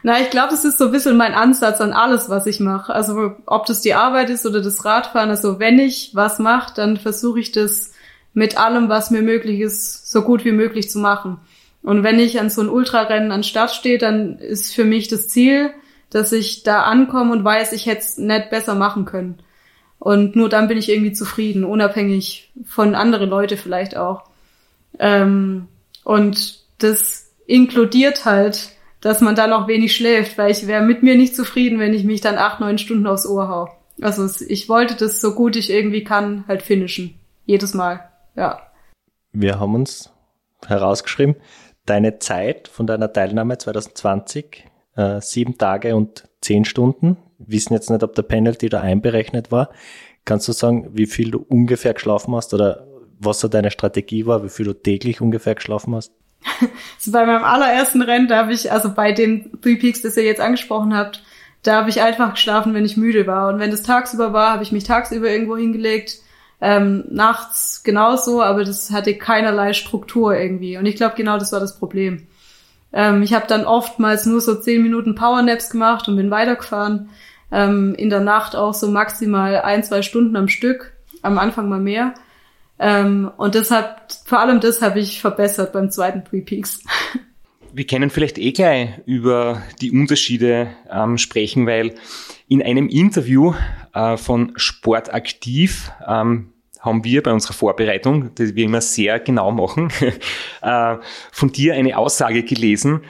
Na, ich glaube, das ist so ein bisschen mein Ansatz an alles, was ich mache. Also ob das die Arbeit ist oder das Radfahren. Also wenn ich was mache, dann versuche ich das mit allem, was mir möglich ist, so gut wie möglich zu machen. Und wenn ich an so ein Ultrarennen an Start stehe, dann ist für mich das Ziel, dass ich da ankomme und weiß, ich hätte es nicht besser machen können. Und nur dann bin ich irgendwie zufrieden, unabhängig von anderen Leute vielleicht auch. Ähm, und das inkludiert halt, dass man dann auch wenig schläft, weil ich wäre mit mir nicht zufrieden, wenn ich mich dann acht, neun Stunden aufs Ohr hau. Also ich wollte das so gut ich irgendwie kann halt finishen. Jedes Mal. Ja. Wir haben uns herausgeschrieben, deine Zeit von deiner Teilnahme 2020, äh, sieben Tage und zehn Stunden. Wissen jetzt nicht, ob der Penalty da einberechnet war. Kannst du sagen, wie viel du ungefähr geschlafen hast oder was so deine Strategie war, wie viel du täglich ungefähr geschlafen hast? *laughs* Also bei meinem allerersten Rennen, da habe ich, also bei den Three Peaks, das ihr jetzt angesprochen habt, da habe ich einfach geschlafen, wenn ich müde war. Und wenn es tagsüber war, habe ich mich tagsüber irgendwo hingelegt. Ähm, nachts genauso, aber das hatte keinerlei Struktur irgendwie. Und ich glaube, genau das war das Problem. Ähm, ich habe dann oftmals nur so zehn Minuten Powernaps gemacht und bin weitergefahren. Ähm, in der Nacht auch so maximal ein, zwei Stunden am Stück. Am Anfang mal mehr. Ähm, und deshalb, vor allem das habe ich verbessert beim zweiten Three Peaks. *laughs* Wir können vielleicht eh gleich über die Unterschiede ähm, sprechen, weil in einem Interview äh, von Sportaktiv ähm, haben wir bei unserer Vorbereitung, die wir immer sehr genau machen, *laughs* äh, von dir eine Aussage gelesen,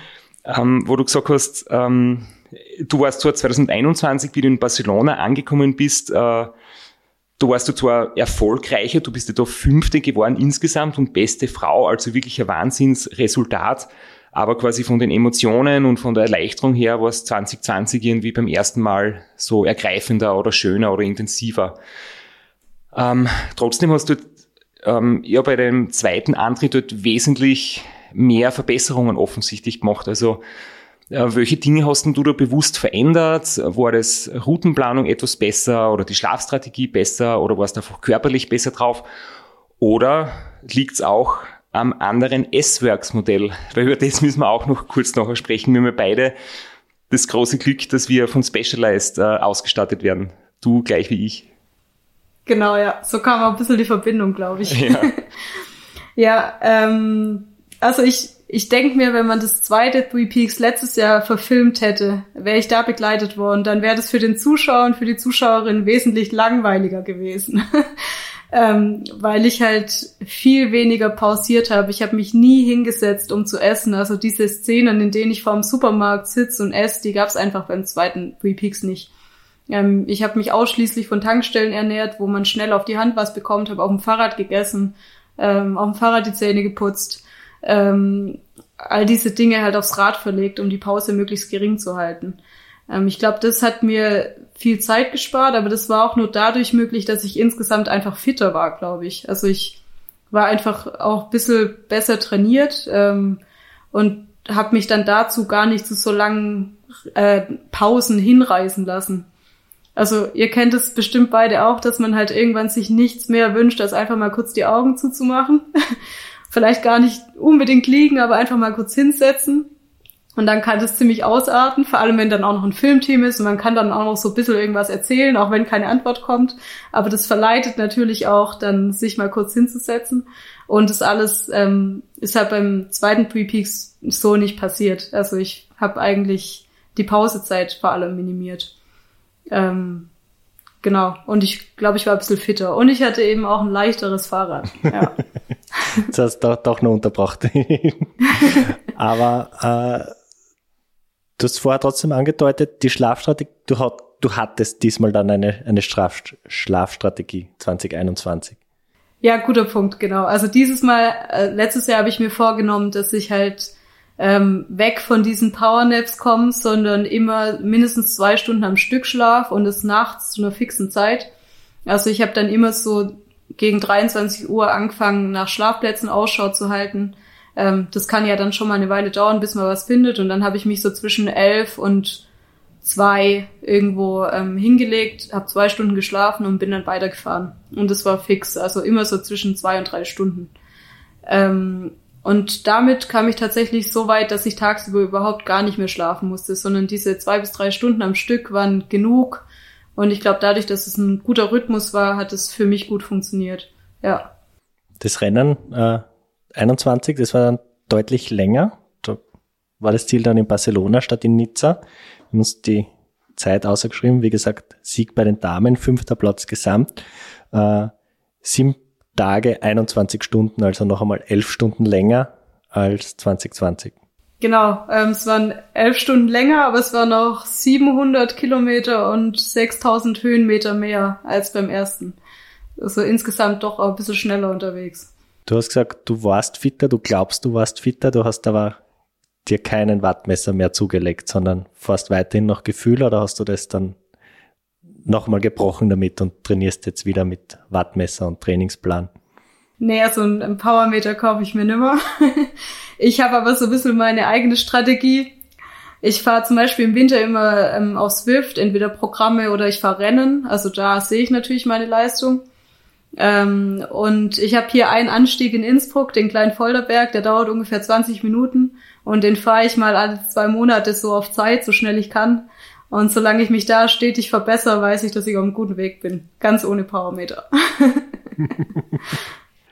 ähm, wo du gesagt hast, ähm, du warst zwar 2021, wie du in Barcelona angekommen bist, äh, Du warst du zwar erfolgreicher, du bist ja da Fünfte geworden insgesamt und beste Frau, also wirklich ein Wahnsinnsresultat. Aber quasi von den Emotionen und von der Erleichterung her war es 2020 irgendwie beim ersten Mal so ergreifender oder schöner oder intensiver. Ähm, trotzdem hast du ähm, ja bei dem zweiten Antritt dort wesentlich mehr Verbesserungen offensichtlich gemacht. Also äh, welche Dinge hast du da bewusst verändert? War das Routenplanung etwas besser oder die Schlafstrategie besser oder warst du einfach körperlich besser drauf? Oder liegt es auch am anderen S-Werksmodell? Weil über das müssen wir auch noch kurz nachher sprechen. Wir haben ja beide das große Glück, dass wir von Specialized äh, ausgestattet werden. Du gleich wie ich. Genau, ja. So kam auch ein bisschen die Verbindung, glaube ich. Ja, *laughs* ja ähm, also ich ich denke mir, wenn man das zweite Three Peaks letztes Jahr verfilmt hätte, wäre ich da begleitet worden, dann wäre das für den Zuschauer und für die Zuschauerin wesentlich langweiliger gewesen. *laughs* ähm, weil ich halt viel weniger pausiert habe. Ich habe mich nie hingesetzt, um zu essen. Also diese Szenen, in denen ich vor dem Supermarkt sitze und esse, die gab es einfach beim zweiten Three Peaks nicht. Ähm, ich habe mich ausschließlich von Tankstellen ernährt, wo man schnell auf die Hand was bekommt, habe auf dem Fahrrad gegessen, ähm, auf dem Fahrrad die Zähne geputzt ähm, all diese Dinge halt aufs Rad verlegt, um die Pause möglichst gering zu halten. Ähm, ich glaube, das hat mir viel Zeit gespart, aber das war auch nur dadurch möglich, dass ich insgesamt einfach fitter war, glaube ich. Also ich war einfach auch ein bisschen besser trainiert ähm, und habe mich dann dazu gar nicht zu so langen äh, Pausen hinreißen lassen. Also ihr kennt es bestimmt beide auch, dass man halt irgendwann sich nichts mehr wünscht, als einfach mal kurz die Augen zuzumachen *laughs* vielleicht gar nicht unbedingt liegen, aber einfach mal kurz hinsetzen. Und dann kann das ziemlich ausarten, vor allem wenn dann auch noch ein Filmteam ist und man kann dann auch noch so ein bisschen irgendwas erzählen, auch wenn keine Antwort kommt. Aber das verleitet natürlich auch, dann sich mal kurz hinzusetzen. Und das alles ähm, ist halt beim zweiten Pre-Peaks so nicht passiert. Also ich habe eigentlich die Pausezeit vor allem minimiert. Ähm, genau. Und ich glaube, ich war ein bisschen fitter. Und ich hatte eben auch ein leichteres Fahrrad. Ja. *laughs* das hast du doch, doch noch unterbracht. *laughs* Aber äh, du hast vorher trotzdem angedeutet, die Schlafstrategie, du, hat, du hattest diesmal dann eine, eine Schlaf, Schlafstrategie 2021. Ja, guter Punkt, genau. Also dieses Mal, äh, letztes Jahr habe ich mir vorgenommen, dass ich halt ähm, weg von diesen Powernaps komme, sondern immer mindestens zwei Stunden am Stück schlaf und es nachts zu einer fixen Zeit. Also ich habe dann immer so gegen 23 Uhr angefangen, nach Schlafplätzen Ausschau zu halten. Ähm, das kann ja dann schon mal eine Weile dauern, bis man was findet. Und dann habe ich mich so zwischen elf und zwei irgendwo ähm, hingelegt, habe zwei Stunden geschlafen und bin dann weitergefahren. Und das war fix, also immer so zwischen zwei und drei Stunden. Ähm, und damit kam ich tatsächlich so weit, dass ich tagsüber überhaupt gar nicht mehr schlafen musste, sondern diese zwei bis drei Stunden am Stück waren genug, und ich glaube, dadurch, dass es ein guter Rhythmus war, hat es für mich gut funktioniert. Ja. Das Rennen äh, 21, das war dann deutlich länger. Da war das Ziel dann in Barcelona statt in Nizza. Wir haben uns die Zeit ausgeschrieben. Wie gesagt, Sieg bei den Damen, fünfter Platz gesamt. Äh, sieben Tage, 21 Stunden, also noch einmal elf Stunden länger als 2020. Genau, ähm, es waren elf Stunden länger, aber es waren noch 700 Kilometer und 6000 Höhenmeter mehr als beim ersten. Also insgesamt doch auch ein bisschen schneller unterwegs. Du hast gesagt, du warst fitter, du glaubst, du warst fitter, du hast aber dir keinen Wattmesser mehr zugelegt, sondern fährst weiterhin noch Gefühl oder hast du das dann nochmal gebrochen damit und trainierst jetzt wieder mit Wattmesser und Trainingsplan? Nee, so ein Powermeter kaufe ich mir nimmer. *laughs* Ich habe aber so ein bisschen meine eigene Strategie. Ich fahre zum Beispiel im Winter immer ähm, auf Swift, entweder Programme oder ich fahre Rennen. Also da sehe ich natürlich meine Leistung. Ähm, und ich habe hier einen Anstieg in Innsbruck, den kleinen Folderberg, der dauert ungefähr 20 Minuten. Und den fahre ich mal alle zwei Monate so auf Zeit, so schnell ich kann. Und solange ich mich da stetig verbessere, weiß ich, dass ich auf einem guten Weg bin. Ganz ohne Powermeter. *laughs*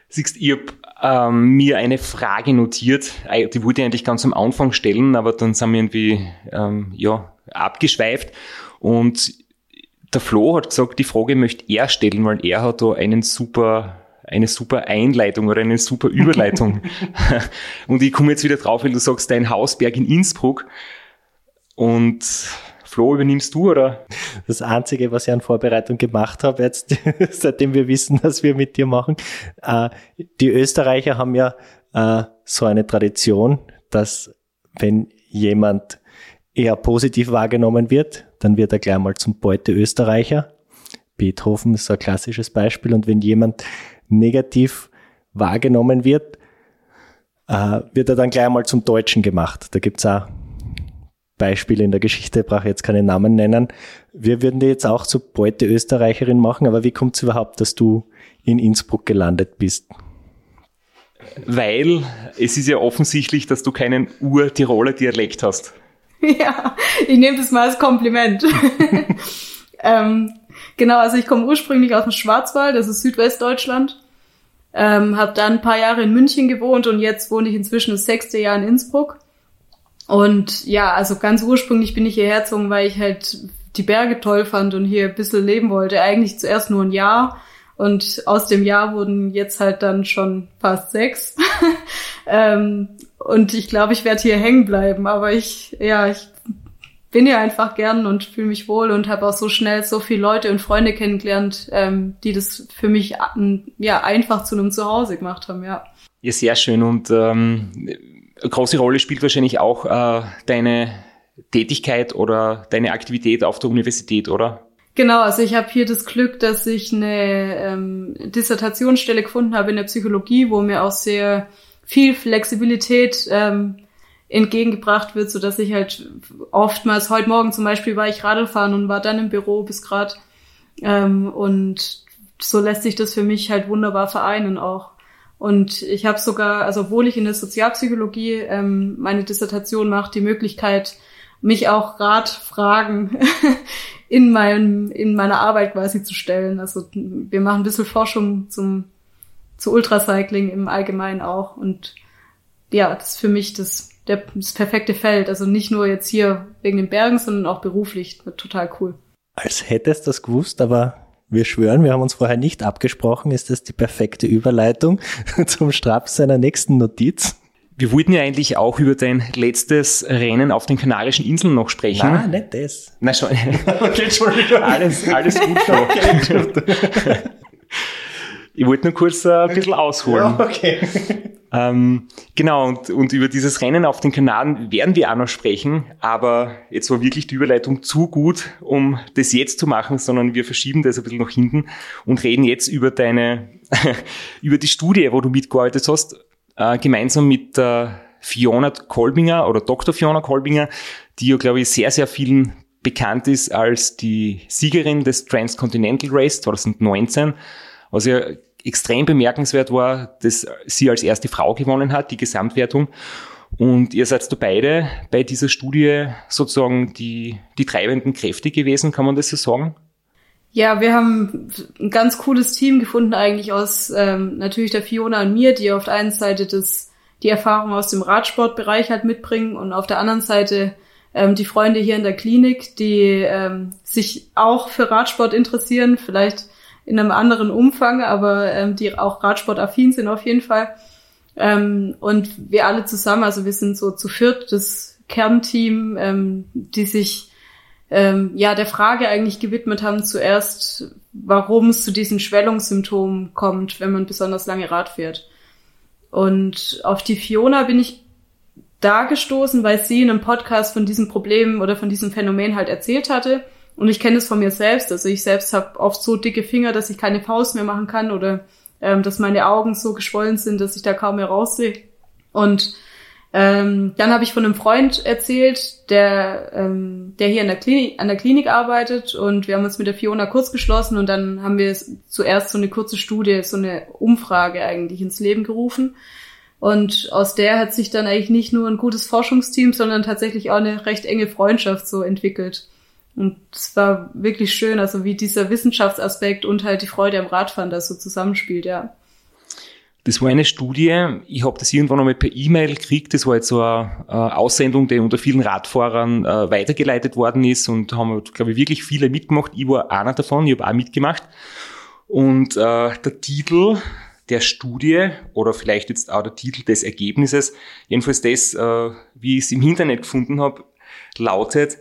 Siehst, ich hab ähm, mir eine Frage notiert, die wollte ich eigentlich ganz am Anfang stellen, aber dann sind wir irgendwie ähm, ja, abgeschweift. Und der Flo hat gesagt, die Frage möchte er stellen, weil er hat da einen super eine super Einleitung oder eine super Überleitung. *laughs* *laughs* und ich komme jetzt wieder drauf, weil du sagst, dein Hausberg in Innsbruck. Und Flo, übernimmst du oder? Das Einzige, was ich an Vorbereitung gemacht habe, jetzt, *laughs* seitdem wir wissen, dass wir mit dir machen, äh, die Österreicher haben ja äh, so eine Tradition, dass wenn jemand eher positiv wahrgenommen wird, dann wird er gleich mal zum Beute Österreicher. Beethoven ist so ein klassisches Beispiel. Und wenn jemand negativ wahrgenommen wird, äh, wird er dann gleich mal zum Deutschen gemacht. Da gibt's auch Beispiele in der Geschichte, brauche ich jetzt keine Namen nennen. Wir würden die jetzt auch zur Beute Österreicherin machen, aber wie kommt es überhaupt, dass du in Innsbruck gelandet bist? Weil es ist ja offensichtlich, dass du keinen Ur-Tiroler Dialekt hast. *laughs* Ja, ich nehme das mal als Kompliment. *laughs* ähm, genau, also ich komme ursprünglich aus dem Schwarzwald, das ist Südwestdeutschland. Ähm, habe dann ein paar Jahre in München gewohnt und jetzt wohne ich inzwischen das sechste Jahr in Innsbruck. Und ja, also ganz ursprünglich bin ich hierher gezogen, weil ich halt die Berge toll fand und hier ein bisschen leben wollte. Eigentlich zuerst nur ein Jahr und aus dem Jahr wurden jetzt halt dann schon fast sechs. *laughs* ähm, und ich glaube, ich werde hier hängen bleiben. Aber ich, ja, ich bin hier einfach gern und fühle mich wohl und habe auch so schnell so viele Leute und Freunde kennengelernt, ähm, die das für mich ja einfach zu einem Zuhause gemacht haben, ja. Ja, sehr schön. Und ähm, eine große Rolle spielt wahrscheinlich auch äh, deine Tätigkeit oder deine Aktivität auf der Universität, oder? Genau, also ich habe hier das Glück, dass ich eine ähm, Dissertationsstelle gefunden habe in der Psychologie, wo mir auch sehr viel Flexibilität ähm, entgegengebracht wird, so dass ich halt oftmals, heute Morgen zum Beispiel war ich Radl fahren und war dann im Büro bis grad ähm, und so lässt sich das für mich halt wunderbar vereinen auch. Und ich habe sogar, also obwohl ich in der Sozialpsychologie ähm, meine Dissertation mache, die Möglichkeit, mich auch Ratfragen *laughs* in, meinem, in meiner Arbeit quasi zu stellen. Also wir machen ein bisschen Forschung zum, zu Ultracycling im Allgemeinen auch. Und ja, das ist für mich das, der, das perfekte Feld. Also nicht nur jetzt hier wegen den Bergen, sondern auch beruflich. Total cool. Als hättest du das gewusst, aber wir schwören, wir haben uns vorher nicht abgesprochen, ist das die perfekte Überleitung *laughs* zum Straps seiner nächsten Notiz. Wir wollten ja eigentlich auch über dein letztes Rennen auf den Kanarischen Inseln noch sprechen. Nein, nicht das. Nein, schon. *laughs* okay, Entschuldigung. Alles, alles gut. *laughs* Okay. Ich wollte nur kurz ein bisschen ausholen. Ja, okay. *laughs* Ähm, genau, und, und über dieses Rennen auf den Kanaren werden wir auch noch sprechen, aber jetzt war wirklich die Überleitung zu gut, um das jetzt zu machen, sondern wir verschieben das ein bisschen nach hinten und reden jetzt über deine, *laughs* über die Studie, wo du mitgearbeitet hast äh, gemeinsam mit äh, Fiona Kolbinger oder Dr. Fiona Kolbinger, die ja, glaube ich, sehr, sehr vielen bekannt ist als die Siegerin des Transcontinental Race 2019. Was ja extrem bemerkenswert war, dass sie als erste Frau gewonnen hat, die Gesamtwertung. Und ihr seid da beide bei dieser Studie sozusagen die, die treibenden Kräfte gewesen, kann man das so sagen? Ja, wir haben ein ganz cooles Team gefunden eigentlich aus ähm, natürlich der Fiona und mir, die auf der einen Seite das, die Erfahrung aus dem Radsportbereich halt mitbringen und auf der anderen Seite ähm, die Freunde hier in der Klinik, die ähm, sich auch für Radsport interessieren, vielleicht in einem anderen Umfang, aber ähm, die auch Radsportaffin sind auf jeden Fall. Ähm, und wir alle zusammen, also wir sind so zu viert das Kernteam, ähm, die sich ähm, ja der Frage eigentlich gewidmet haben zuerst, warum es zu diesen Schwellungssymptomen kommt, wenn man besonders lange Rad fährt. Und auf die Fiona bin ich da gestoßen, weil sie in einem Podcast von diesem Problem oder von diesem Phänomen halt erzählt hatte. Und ich kenne es von mir selbst. Also ich selbst habe oft so dicke Finger, dass ich keine Faust mehr machen kann oder ähm, dass meine Augen so geschwollen sind, dass ich da kaum mehr raussehe. Und Ähm, dann habe ich von einem Freund erzählt, der, ähm, der hier an der, Klinik, an der Klinik arbeitet und wir haben uns mit der Fiona kurz geschlossen und dann haben wir zuerst so eine kurze Studie, so eine Umfrage eigentlich ins Leben gerufen. Und aus der hat sich dann eigentlich nicht nur ein gutes Forschungsteam, sondern tatsächlich auch eine recht enge Freundschaft so entwickelt. Und es war wirklich schön, also wie dieser Wissenschaftsaspekt und halt die Freude am Radfahren da so zusammenspielt, ja. Das war eine Studie, ich habe das irgendwann einmal per E-Mail gekriegt, das war jetzt so eine, Aussendung, die unter vielen Radfahrern äh, weitergeleitet worden ist und haben, glaube ich, wirklich viele mitgemacht. Ich war einer davon, ich habe auch mitgemacht. Und äh, der Titel der Studie oder vielleicht jetzt auch der Titel des Ergebnisses, jedenfalls das, äh, wie ich es im Internet gefunden habe, lautet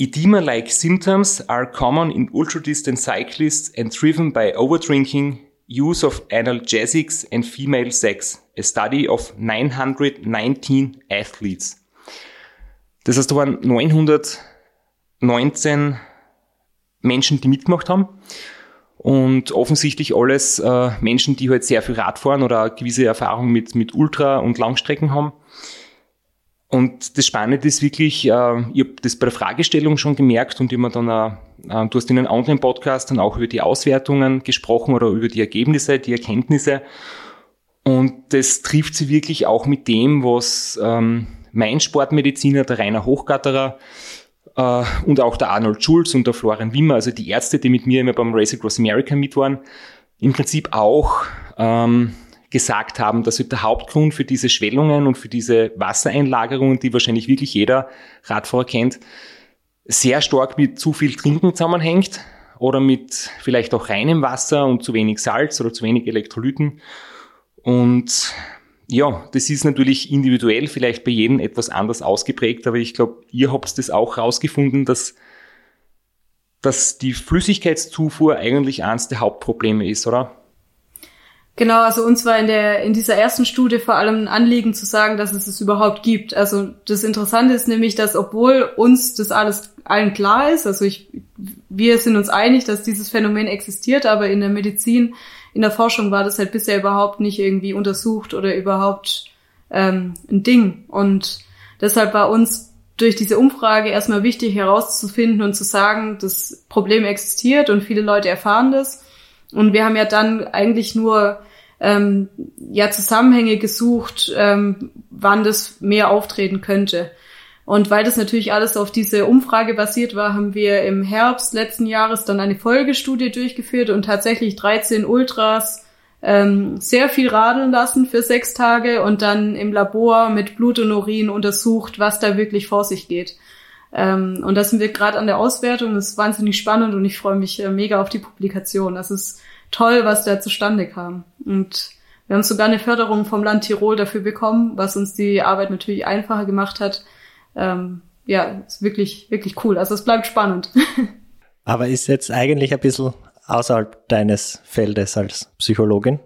Edema-like symptoms are common in ultra-distant cyclists and driven by overdrinking Use of Analgesics and Female Sex, a study of 919 athletes. Das heißt, da waren 919 Menschen, die mitgemacht haben. Und offensichtlich alles äh, Menschen, die halt sehr viel Rad fahren oder gewisse Erfahrung mit, mit Ultra- und Langstrecken haben. Und das Spannende ist wirklich, äh, ich habe das bei der Fragestellung schon gemerkt und immer dann, äh, du hast in einem anderen Podcast dann auch über die Auswertungen gesprochen oder über die Ergebnisse, die Erkenntnisse. Und das trifft sie wirklich auch mit dem, was ähm, mein Sportmediziner, der Rainer Hochgatterer äh, und auch der Arnold Schulz und der Florian Wimmer, also die Ärzte, die mit mir immer beim Race Across America mit waren, im Prinzip auch ähm, gesagt haben, dass der Hauptgrund für diese Schwellungen und für diese Wassereinlagerungen, die wahrscheinlich wirklich jeder Radfahrer kennt, sehr stark mit zu viel Trinken zusammenhängt oder mit vielleicht auch reinem Wasser und zu wenig Salz oder zu wenig Elektrolyten. Und ja, das ist natürlich individuell vielleicht bei jedem etwas anders ausgeprägt, aber ich glaube, ihr habt das auch rausgefunden, dass, dass die Flüssigkeitszufuhr eigentlich eines der Hauptprobleme ist, oder? Genau, also uns war in der in dieser ersten Studie vor allem ein Anliegen zu sagen, dass es es überhaupt gibt. Also das Interessante ist nämlich, dass obwohl uns das alles allen klar ist, also ich, wir sind uns einig, dass dieses Phänomen existiert, aber in der Medizin, in der Forschung war das halt bisher überhaupt nicht irgendwie untersucht oder überhaupt ähm, ein Ding. Und deshalb war uns durch diese Umfrage erstmal wichtig herauszufinden und zu sagen, das Problem existiert und viele Leute erfahren das. Und wir haben ja dann eigentlich nur ähm, ja Zusammenhänge gesucht, ähm, wann das mehr auftreten könnte. Und weil das natürlich alles auf diese Umfrage basiert war, haben wir im Herbst letzten Jahres dann eine Folgestudie durchgeführt und tatsächlich 13 Ultras ähm, sehr viel radeln lassen für sechs Tage und dann im Labor mit Blut und Urin untersucht, was da wirklich vor sich geht. Ähm, und da sind wir gerade an der Auswertung. Das ist wahnsinnig spannend und ich freue mich äh, mega auf die Publikation. Das ist toll, was da zustande kam. Und wir haben sogar eine Förderung vom Land Tirol dafür bekommen, was uns die Arbeit natürlich einfacher gemacht hat. Ähm, ja, ist wirklich, wirklich cool. Also es bleibt spannend. *laughs* Aber ist jetzt eigentlich ein bisschen außerhalb deines Feldes als Psychologin?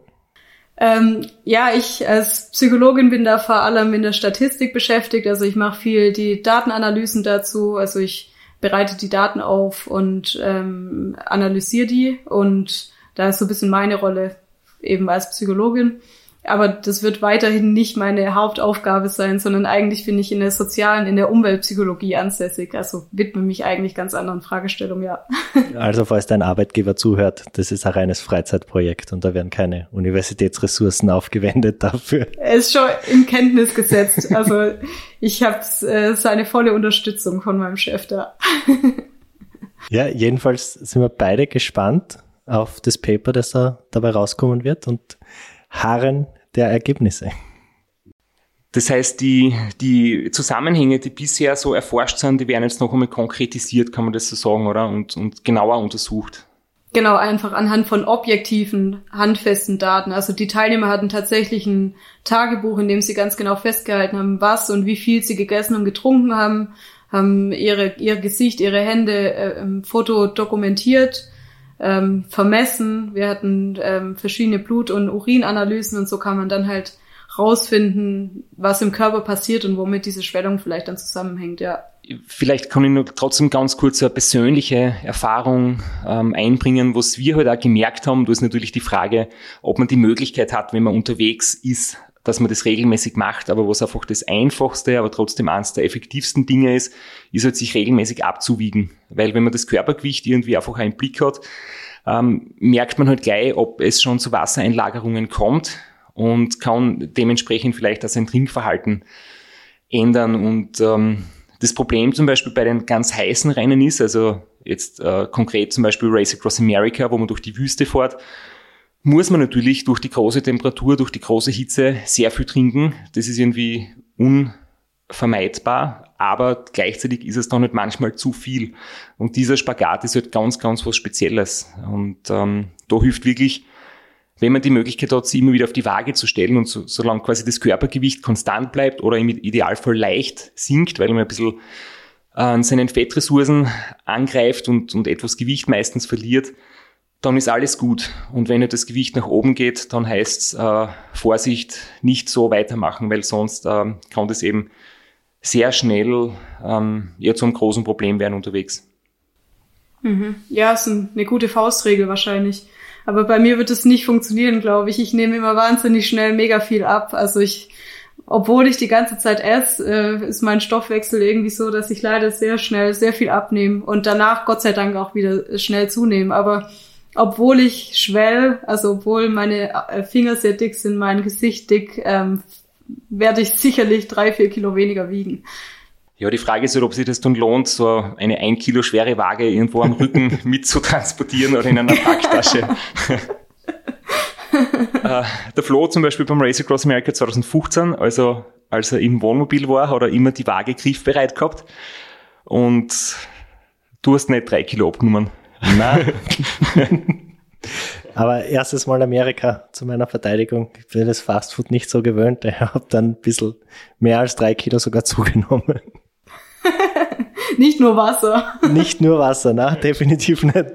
Ähm, ja, ich als Psychologin bin da vor allem in der Statistik beschäftigt. Also ich mache viel die Datenanalysen dazu. Also ich bereite die Daten auf und ähm, analysiere die und da ist so ein bisschen meine Rolle eben als Psychologin. Aber das wird weiterhin nicht meine Hauptaufgabe sein, sondern eigentlich bin ich in der sozialen, in der Umweltpsychologie ansässig. Also widme mich eigentlich ganz anderen Fragestellungen, ja. *laughs* Also falls dein Arbeitgeber zuhört, das ist ein reines Freizeitprojekt und da werden keine Universitätsressourcen aufgewendet dafür. Er ist schon in Kenntnis gesetzt. Also ich habe äh, seine volle Unterstützung von meinem Chef da. *laughs* ja, jedenfalls sind wir beide gespannt auf das Paper, das da dabei rauskommen wird und harren der Ergebnisse. Das heißt, die, die Zusammenhänge, die bisher so erforscht sind, die werden jetzt noch einmal konkretisiert, kann man das so sagen, oder? Und, und genauer untersucht. Genau, einfach anhand von objektiven, handfesten Daten. Also die Teilnehmer hatten tatsächlich ein Tagebuch, in dem sie ganz genau festgehalten haben, was und wie viel sie gegessen und getrunken haben, haben ihre, ihr Gesicht, ihre Hände äh, im Foto dokumentiert ähm, vermessen. Wir hatten ähm, verschiedene Blut- und Urinanalysen und so kann man dann halt rausfinden, was im Körper passiert und womit diese Schwellung vielleicht dann zusammenhängt, ja. Vielleicht kann ich nur trotzdem ganz kurz eine persönliche Erfahrung ähm, einbringen, was wir halt auch gemerkt haben. Du ist natürlich die Frage, ob man die Möglichkeit hat, wenn man unterwegs ist, dass man das regelmäßig macht, aber was einfach das einfachste, aber trotzdem eines der effektivsten Dinge ist, ist halt sich regelmäßig abzuwiegen. Weil wenn man das Körpergewicht irgendwie einfach einen Blick hat, ähm, merkt man halt gleich, ob es schon zu Wassereinlagerungen kommt und kann dementsprechend vielleicht auch sein Trinkverhalten ändern. Und ähm, das Problem zum Beispiel bei den ganz heißen Rennen ist, also jetzt äh, konkret zum Beispiel Race Across America, wo man durch die Wüste fährt, muss man natürlich durch die große Temperatur, durch die große Hitze sehr viel trinken. Das ist irgendwie unvermeidbar, aber gleichzeitig ist es dann halt manchmal zu viel. Und dieser Spagat ist halt ganz, ganz was Spezielles. Und ähm, da hilft wirklich, wenn man die Möglichkeit hat, sie immer wieder auf die Waage zu stellen und so, solange quasi das Körpergewicht konstant bleibt oder im Idealfall leicht sinkt, weil man ein bisschen an seinen Fettressourcen angreift und, und etwas Gewicht meistens verliert, dann ist alles gut. Und wenn das Gewicht nach oben geht, dann heißt es äh, Vorsicht, nicht so weitermachen, weil sonst äh, kann das eben sehr schnell ähm, eher zu einem großen Problem werden unterwegs. Mhm. Ja, ist eine gute Faustregel wahrscheinlich. Aber bei mir wird es nicht funktionieren, glaube ich. Ich nehme immer wahnsinnig schnell mega viel ab. Also ich, obwohl ich die ganze Zeit esse, äh, ist mein Stoffwechsel irgendwie so, dass ich leider sehr schnell sehr viel abnehme und danach Gott sei Dank auch wieder schnell zunehme. Aber obwohl ich schwell, also obwohl meine äh, Finger sehr dick sind, mein Gesicht dick, ähm, werde ich sicherlich drei, vier Kilo weniger wiegen. Ja, die Frage ist halt, ob sich das dann lohnt, so eine ein Kilo schwere Waage irgendwo am Rücken *laughs* mitzutransportieren oder in einer Packtasche. *laughs* äh, der Flo zum Beispiel beim Race Across America 2015, also als er im Wohnmobil war, hat er immer die Waage griffbereit gehabt. Und du hast nicht drei Kilo abgenommen. Nein. *laughs* Aber erstes Mal Amerika zu meiner Verteidigung. Ich bin das Fastfood nicht so gewöhnt. Ich habe dann ein bisschen mehr als drei Kilo sogar *laughs* zugenommen. *laughs* nicht nur Wasser. Nicht nur Wasser, na, definitiv nicht.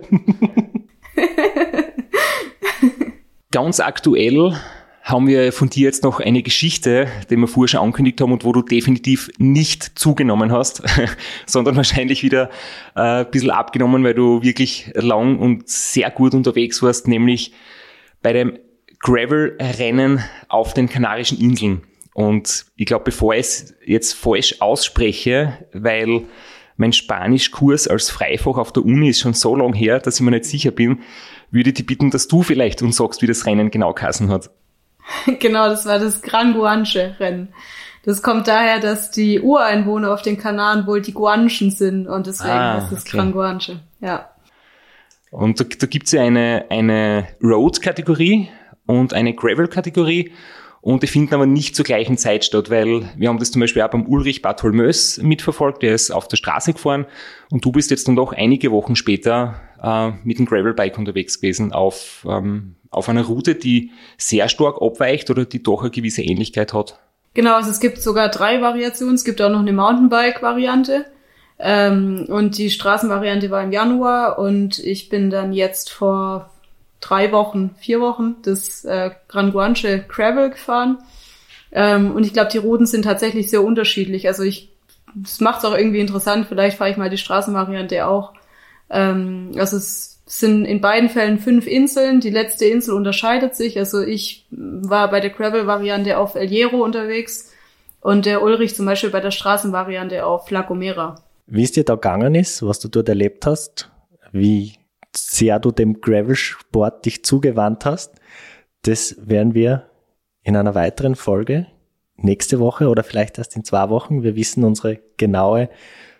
Ganz aktuell haben wir von dir jetzt noch eine Geschichte, die wir vorher schon angekündigt haben und wo du definitiv nicht zugenommen hast, *laughs* sondern wahrscheinlich wieder äh, ein bisschen abgenommen, weil du wirklich lang und sehr gut unterwegs warst, nämlich bei dem Gravel-Rennen auf den Kanarischen Inseln. Und ich glaube, bevor ich es jetzt falsch ausspreche, weil mein Spanischkurs als Freifach auf der Uni ist schon so lang her, dass ich mir nicht sicher bin, würde ich dich bitten, dass du vielleicht uns sagst, wie das Rennen genau geheißen hat. *laughs* genau, das war das Gran Guanche-Rennen. Das kommt daher, dass die Ureinwohner auf den Kanaren wohl die Guanchen sind und deswegen ah, ist es okay. Gran Guanche. Ja. Und da, da gibt es ja eine, eine Road-Kategorie und eine Gravel-Kategorie und die finden aber nicht zur gleichen Zeit statt, weil wir haben das zum Beispiel auch beim Ulrich Bartholmös mitverfolgt, der ist auf der Straße gefahren und du bist jetzt dann doch einige Wochen später äh, mit dem Gravelbike unterwegs gewesen auf, ähm, auf einer Route, die sehr stark abweicht oder die doch eine gewisse Ähnlichkeit hat. Genau, also es gibt sogar drei Variationen. Es gibt auch noch eine Mountainbike-Variante. Ähm, und die Straßenvariante war im Januar und ich bin dann jetzt vor drei Wochen, vier Wochen das äh, Gran Guanche Gravel gefahren. Ähm, und ich glaube, die Routen sind tatsächlich sehr unterschiedlich. Also ich, das macht es auch irgendwie interessant. Vielleicht fahre ich mal die Straßenvariante auch. Ähm, also es sind in beiden Fällen fünf Inseln. Die letzte Insel unterscheidet sich. Also ich war bei der Gravel-Variante auf El Hierro unterwegs und der Ulrich zum Beispiel bei der Straßenvariante auf La Gomera. Wie es dir da gegangen ist, was du dort erlebt hast, wie sehr du dem Gravel-Sport dich zugewandt hast, das werden wir in einer weiteren Folge nächste Woche oder vielleicht erst in zwei Wochen. Wir wissen unsere genaue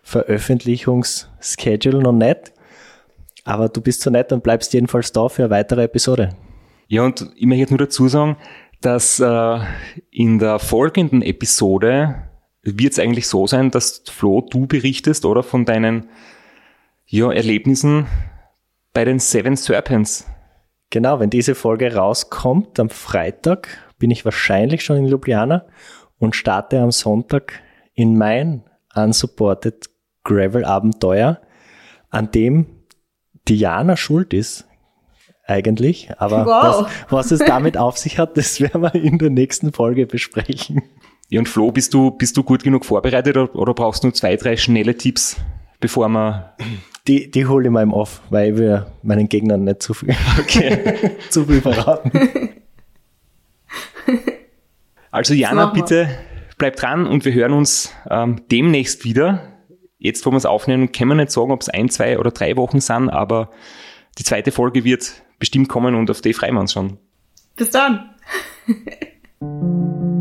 Veröffentlichungsschedule noch nicht. Aber du bist so nett und bleibst jedenfalls da für eine weitere Episode. Ja, und ich möchte nur dazu sagen, dass äh, in der folgenden Episode wird es eigentlich so sein, dass Flo, du berichtest, oder, von deinen ja, Erlebnissen bei den Seven Serpents. Genau, wenn diese Folge rauskommt, am Freitag bin ich wahrscheinlich schon in Ljubljana und starte am Sonntag in mein unsupported Gravel-Abenteuer, an dem Diana schuld ist, eigentlich. Aber wow. was, was es damit auf sich hat, das werden wir in der nächsten Folge besprechen. Ja, und Flo, bist du, bist du gut genug vorbereitet oder, oder brauchst du nur zwei, drei schnelle Tipps, bevor wir. Die, die hole ich mal im Off, weil wir meinen Gegnern nicht zu viel, okay. *laughs* zu viel verraten. Also Jana, bitte bleib dran und wir hören uns ähm, demnächst wieder jetzt, wo wir es aufnehmen, können wir nicht sagen, ob es ein, zwei oder drei Wochen sind, aber die zweite Folge wird bestimmt kommen und auf die freuen wir uns schon. Bis dann! *laughs*